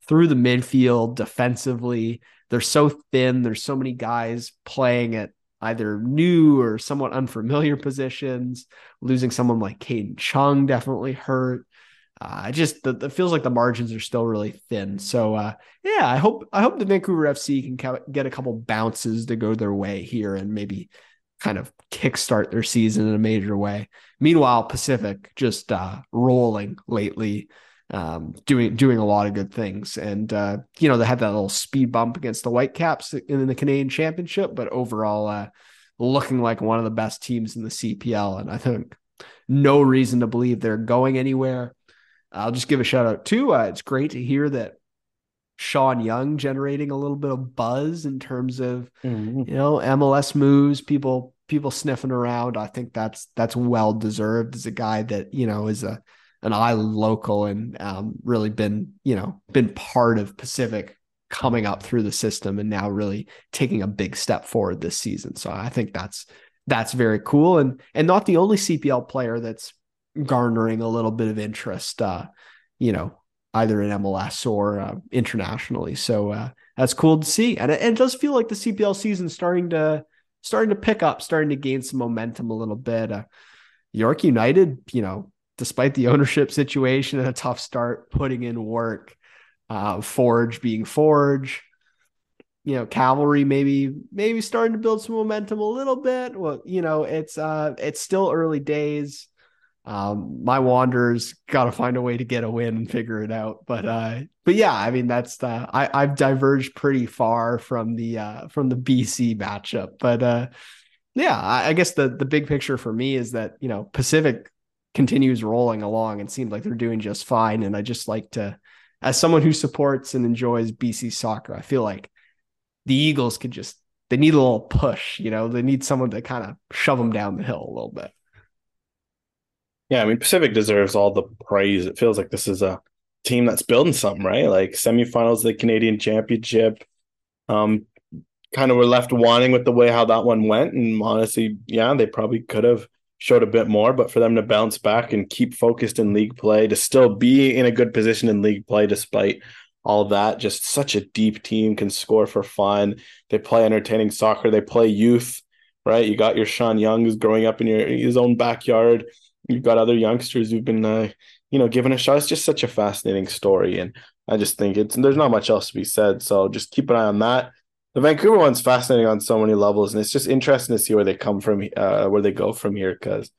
through the midfield defensively they're so thin there's so many guys playing at either new or somewhat unfamiliar positions. Losing someone like Kadin Chung definitely hurt. Uh, just the, it feels like the margins are still really thin. So uh, yeah, I hope I hope the Vancouver FC can ca- get a couple bounces to go their way here and maybe kind of kickstart their season in a major way. Meanwhile, Pacific just uh, rolling lately um, doing doing a lot of good things. And uh, you know, they had that little speed bump against the Whitecaps in the Canadian Championship, but overall, uh, looking like one of the best teams in the CPL. And I think no reason to believe they're going anywhere. I'll just give a shout out too. Uh, it's great to hear that Sean Young generating a little bit of buzz in terms of mm-hmm. you know MLS moves, people people sniffing around. I think that's that's well deserved as a guy that you know is a an island local and um, really been you know been part of Pacific coming up through the system and now really taking a big step forward this season. So I think that's that's very cool and and not the only CPL player that's garnering a little bit of interest. Uh, you know, either in MLS or uh, internationally. So uh, that's cool to see, and it, it, does feel like the CPL season starting to starting to pick up, starting to gain some momentum a little bit. Uh, York United, you know, despite the ownership situation and a tough start, putting in work. Uh, Forge being Forge, you know, Cavalry maybe maybe starting to build some momentum a little bit. Well, you know, it's uh it's still early days. Um, my Wanderers got to find a way to get a win and figure it out. But uh, but yeah, I mean that's the I I've diverged pretty far from the uh from the BC matchup, but uh yeah, I, I guess the the big picture for me is that you know Pacific continues rolling along and seems like they're doing just fine. And I just like to, as someone who supports and enjoys BC soccer, I feel like the Eagles could just, they need a little push, you know, they need someone to kind of shove them down the hill a little bit. Yeah, I mean, Pacific deserves all the praise. It feels like this is a team that's building something, right? Like semifinals of the Canadian Championship. Um, kind of were left wanting with the way how that one went. And honestly, yeah, they probably could have showed a bit more, but for them to bounce back and keep focused in league play, to still be in a good position in league play despite all that, just such a deep team can score for fun. They play entertaining soccer. They play youth, right? You got your Sean Young who's growing up in your his own backyard. You've got other youngsters who've been, uh, you know, given a shot. It's just such a fascinating story, and I just think it's there's not much else to be said. So just keep an eye on that the Vancouver one's fascinating on so many levels, and it's just interesting to see where they come from, uh, where they go from here. Because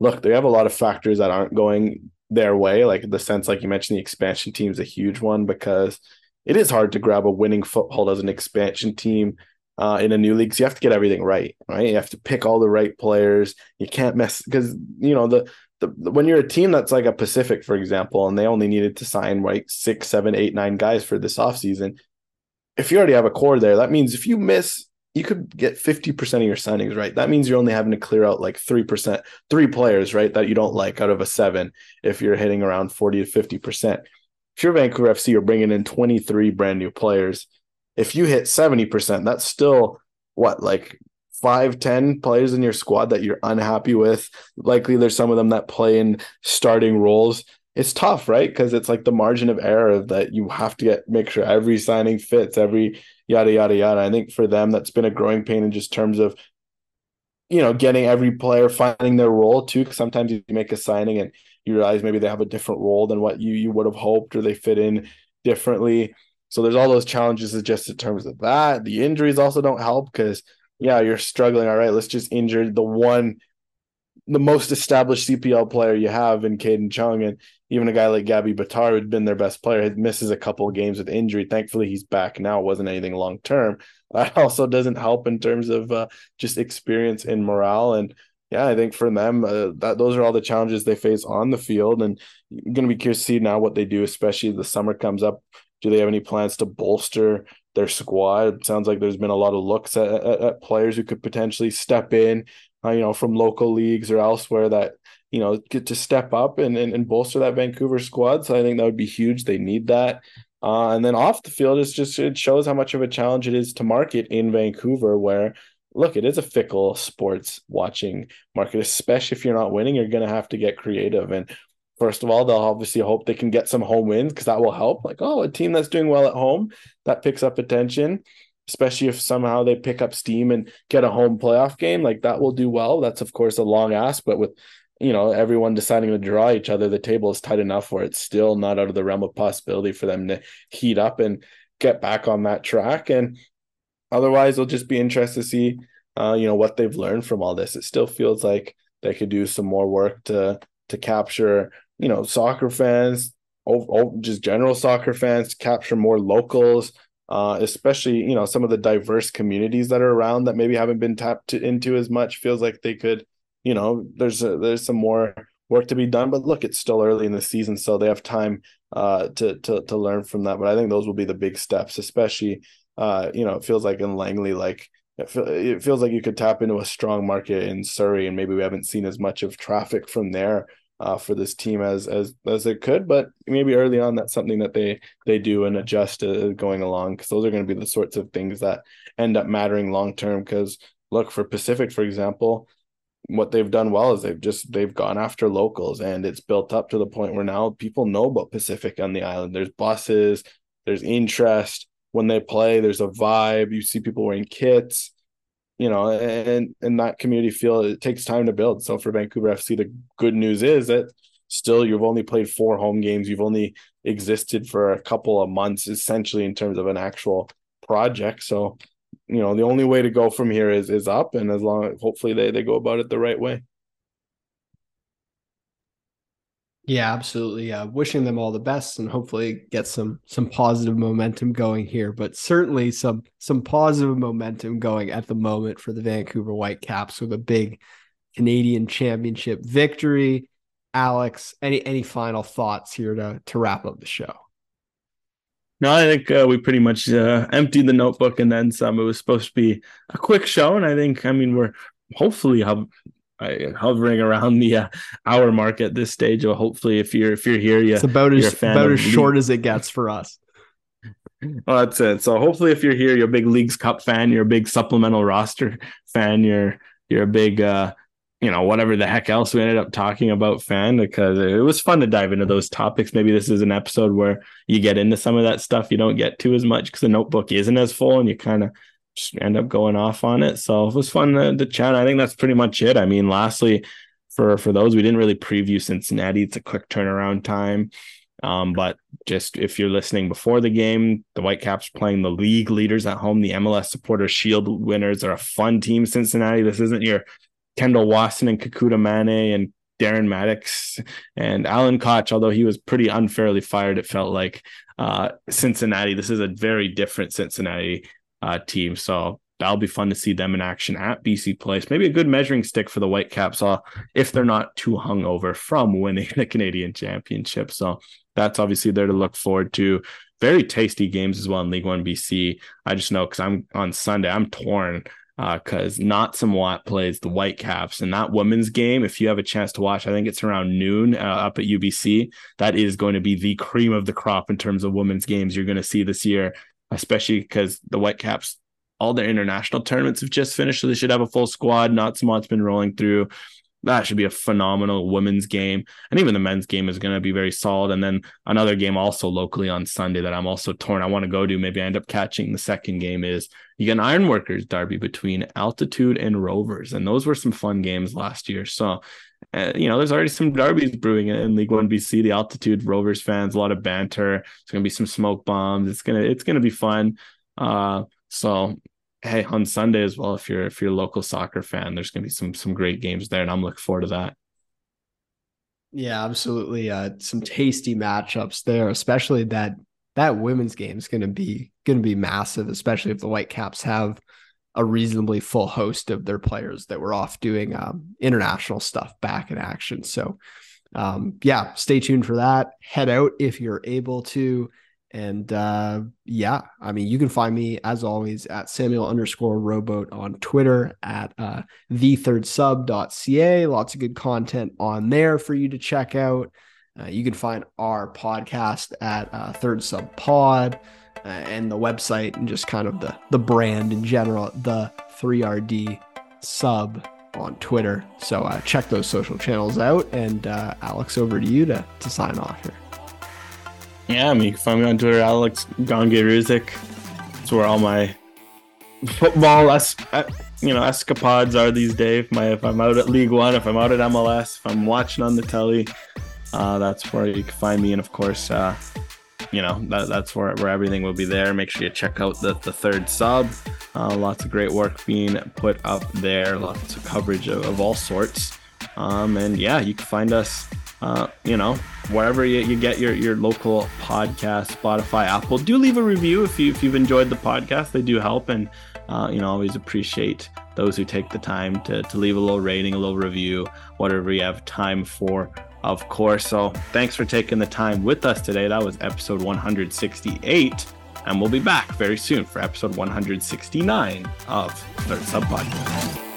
look, they have a lot of factors that aren't going their way. Like the sense, like you mentioned, the expansion team is a huge one because it is hard to grab a winning foothold as an expansion team uh, in a new league. So you have to get everything right, right? You have to pick all the right players. You can't mess because you know the, the when you're a team that's like a Pacific, for example, and they only needed to sign like six, seven, eight, nine guys for this offseason if you already have a core there, that means if you miss, you could get 50% of your signings right. That means you're only having to clear out like 3%, three players, right, that you don't like out of a seven if you're hitting around 40 to 50%. If you're Vancouver FC, you're bringing in 23 brand new players. if you hit 70%, that's still what, like five, 10 players in your squad that you're unhappy with. Likely there's some of them that play in starting roles. It's tough, right? Because it's like the margin of error that you have to get make sure every signing fits, every yada yada yada. I think for them that's been a growing pain in just terms of you know, getting every player finding their role too. Cause sometimes you make a signing and you realize maybe they have a different role than what you you would have hoped, or they fit in differently. So there's all those challenges just in terms of that. The injuries also don't help because yeah, you're struggling. All right, let's just injure the one, the most established CPL player you have in Kadin Chung, and even a guy like Gabby Bitar, who'd been their best player, misses a couple of games with injury. Thankfully, he's back now. It wasn't anything long term. That also doesn't help in terms of uh, just experience and morale. And yeah, I think for them, uh, that those are all the challenges they face on the field. And going to be curious to see now what they do, especially the summer comes up. Do they have any plans to bolster their squad? It sounds like there's been a lot of looks at, at, at players who could potentially step in, uh, you know, from local leagues or elsewhere that you know get to step up and, and, and bolster that Vancouver squad. So I think that would be huge. They need that. Uh, and then off the field, it's just it shows how much of a challenge it is to market in Vancouver, where look, it is a fickle sports watching market, especially if you're not winning, you're gonna have to get creative. And first of all, they'll obviously hope they can get some home wins because that will help. Like, oh, a team that's doing well at home, that picks up attention, especially if somehow they pick up steam and get a home playoff game, like that will do well. That's of course a long ask, but with you know everyone deciding to draw each other the table is tight enough where it's still not out of the realm of possibility for them to heat up and get back on that track. And otherwise it'll just be interesting to see uh, you know what they've learned from all this. It still feels like they could do some more work to to capture you know soccer fans just general soccer fans capture more locals uh, especially you know some of the diverse communities that are around that maybe haven't been tapped into as much. Feels like they could you know, there's a, there's some more work to be done. But look, it's still early in the season, so they have time uh, to to to learn from that. But I think those will be the big steps, especially uh, you know, it feels like in Langley, like it, feel, it feels like you could tap into a strong market in Surrey, and maybe we haven't seen as much of traffic from there. Uh, for this team as as as it could, but maybe early on that's something that they they do and adjust uh, going along because those are going to be the sorts of things that end up mattering long term. Because look for Pacific, for example, what they've done well is they've just they've gone after locals and it's built up to the point where now people know about Pacific on the island. There's buses, there's interest when they play, there's a vibe. You see people wearing kits, you know, and and that community feel it takes time to build. So for Vancouver FC, the good news is that still you've only played four home games, you've only existed for a couple of months essentially in terms of an actual project. So you know the only way to go from here is is up and as long hopefully they they go about it the right way. Yeah absolutely. Yeah wishing them all the best and hopefully get some some positive momentum going here but certainly some some positive momentum going at the moment for the vancouver whitecaps with a big canadian championship victory. Alex any any final thoughts here to to wrap up the show no, I think uh, we pretty much uh, emptied the notebook and then some. It was supposed to be a quick show, and I think, I mean, we're hopefully hovering around the uh, hour mark at this stage. Or hopefully, if you're if you're here, you, it's about as about as short as it gets for us. Well, that's it. So hopefully, if you're here, you're a big Leagues Cup fan, you're a big supplemental roster fan, you're you're a big uh, you know, whatever the heck else we ended up talking about fan because it was fun to dive into those topics. Maybe this is an episode where you get into some of that stuff you don't get to as much because the notebook isn't as full and you kind of just end up going off on it. So it was fun to, to chat. I think that's pretty much it. I mean, lastly, for for those we didn't really preview Cincinnati, it's a quick turnaround time. Um, but just if you're listening before the game, the Whitecaps playing the league leaders at home, the MLS Supporter Shield winners are a fun team. Cincinnati. This isn't your Kendall Waston and Kekuta Manneh and Darren Mattocks and Alan Koch, although he was pretty unfairly fired, it felt like uh, Cincinnati. This is a very different Cincinnati uh, team. So that'll be fun to see them in action at BC Place. Maybe a good measuring stick for the Whitecaps uh, if they're not too hungover from winning the Canadian Championship. So that's obviously there to look forward to. Very tasty games as well in League One BC. I just know because I'm on Sunday, I'm torn because uh, Nautsa'mawt plays the Whitecaps and that women's game. If you have a chance to watch, I think it's around noon uh, up at UBC. That is going to be the cream of the crop in terms of women's games you're going to see this year. especially because the Whitecaps, all their international tournaments have just finished, so they should have a full squad. Nautsa'mawt's been rolling through that should be a phenomenal women's game. And even the men's game is going to be very solid. And then another game also locally on Sunday that I'm also torn. I want to go to. Maybe I end up catching the second game is you get an Ironworkers derby between Altitude and Rovers. And those were some fun games last year. So, uh, you know, there's already some derbies brewing in League One BC. The Altitude Rovers fans, a lot of banter. It's going to be some smoke bombs. It's going to, it's going to be fun. Uh, so hey, on Sunday as well, if you're if you're a local soccer fan, there's gonna be some some great games there, and I'm looking forward to that. Yeah, absolutely. Uh, some tasty matchups there, especially that that women's game is going to be going to be massive, especially if the Whitecaps have a reasonably full host of their players that were off doing um, international stuff back in action. So, um, yeah, stay tuned for that. Head out if you're able to. And uh, yeah, I mean, you can find me as always at Samuel underscore rowboat on Twitter at uh, thethirdsub.ca. Lots of good content on there for you to check out. Uh, you can find our podcast at uh, Third Sub Pod uh, and the website and just kind of the the brand in general, the 3RD sub on Twitter. So uh, check those social channels out. And uh, Alex, over to you to to sign off here. Yeah, I mean, you can find me on Twitter, Alex Gangue-Ruzic. That's where all my football, es- you know, escapades are these days. My if I'm out at League One, if I'm out at MLS, if I'm watching on the telly, uh, that's where you can find me. And of course, uh, you know, that, that's where, where everything will be there. Make sure you check out the, the third sub. Uh, lots of great work being put up there, lots of coverage of, of all sorts. Um, and yeah, you can find us uh, you know, wherever you, you, get your, your local podcast, Spotify, Apple, do leave a review if you if you've enjoyed the podcast. They do help, and uh, you know, always appreciate those who take the time to to leave a little rating, a little review, whatever you have time for, of course. So thanks for taking the time with us today. That was episode 168. And we'll be back very soon for episode 169 of Third Sub Podcast.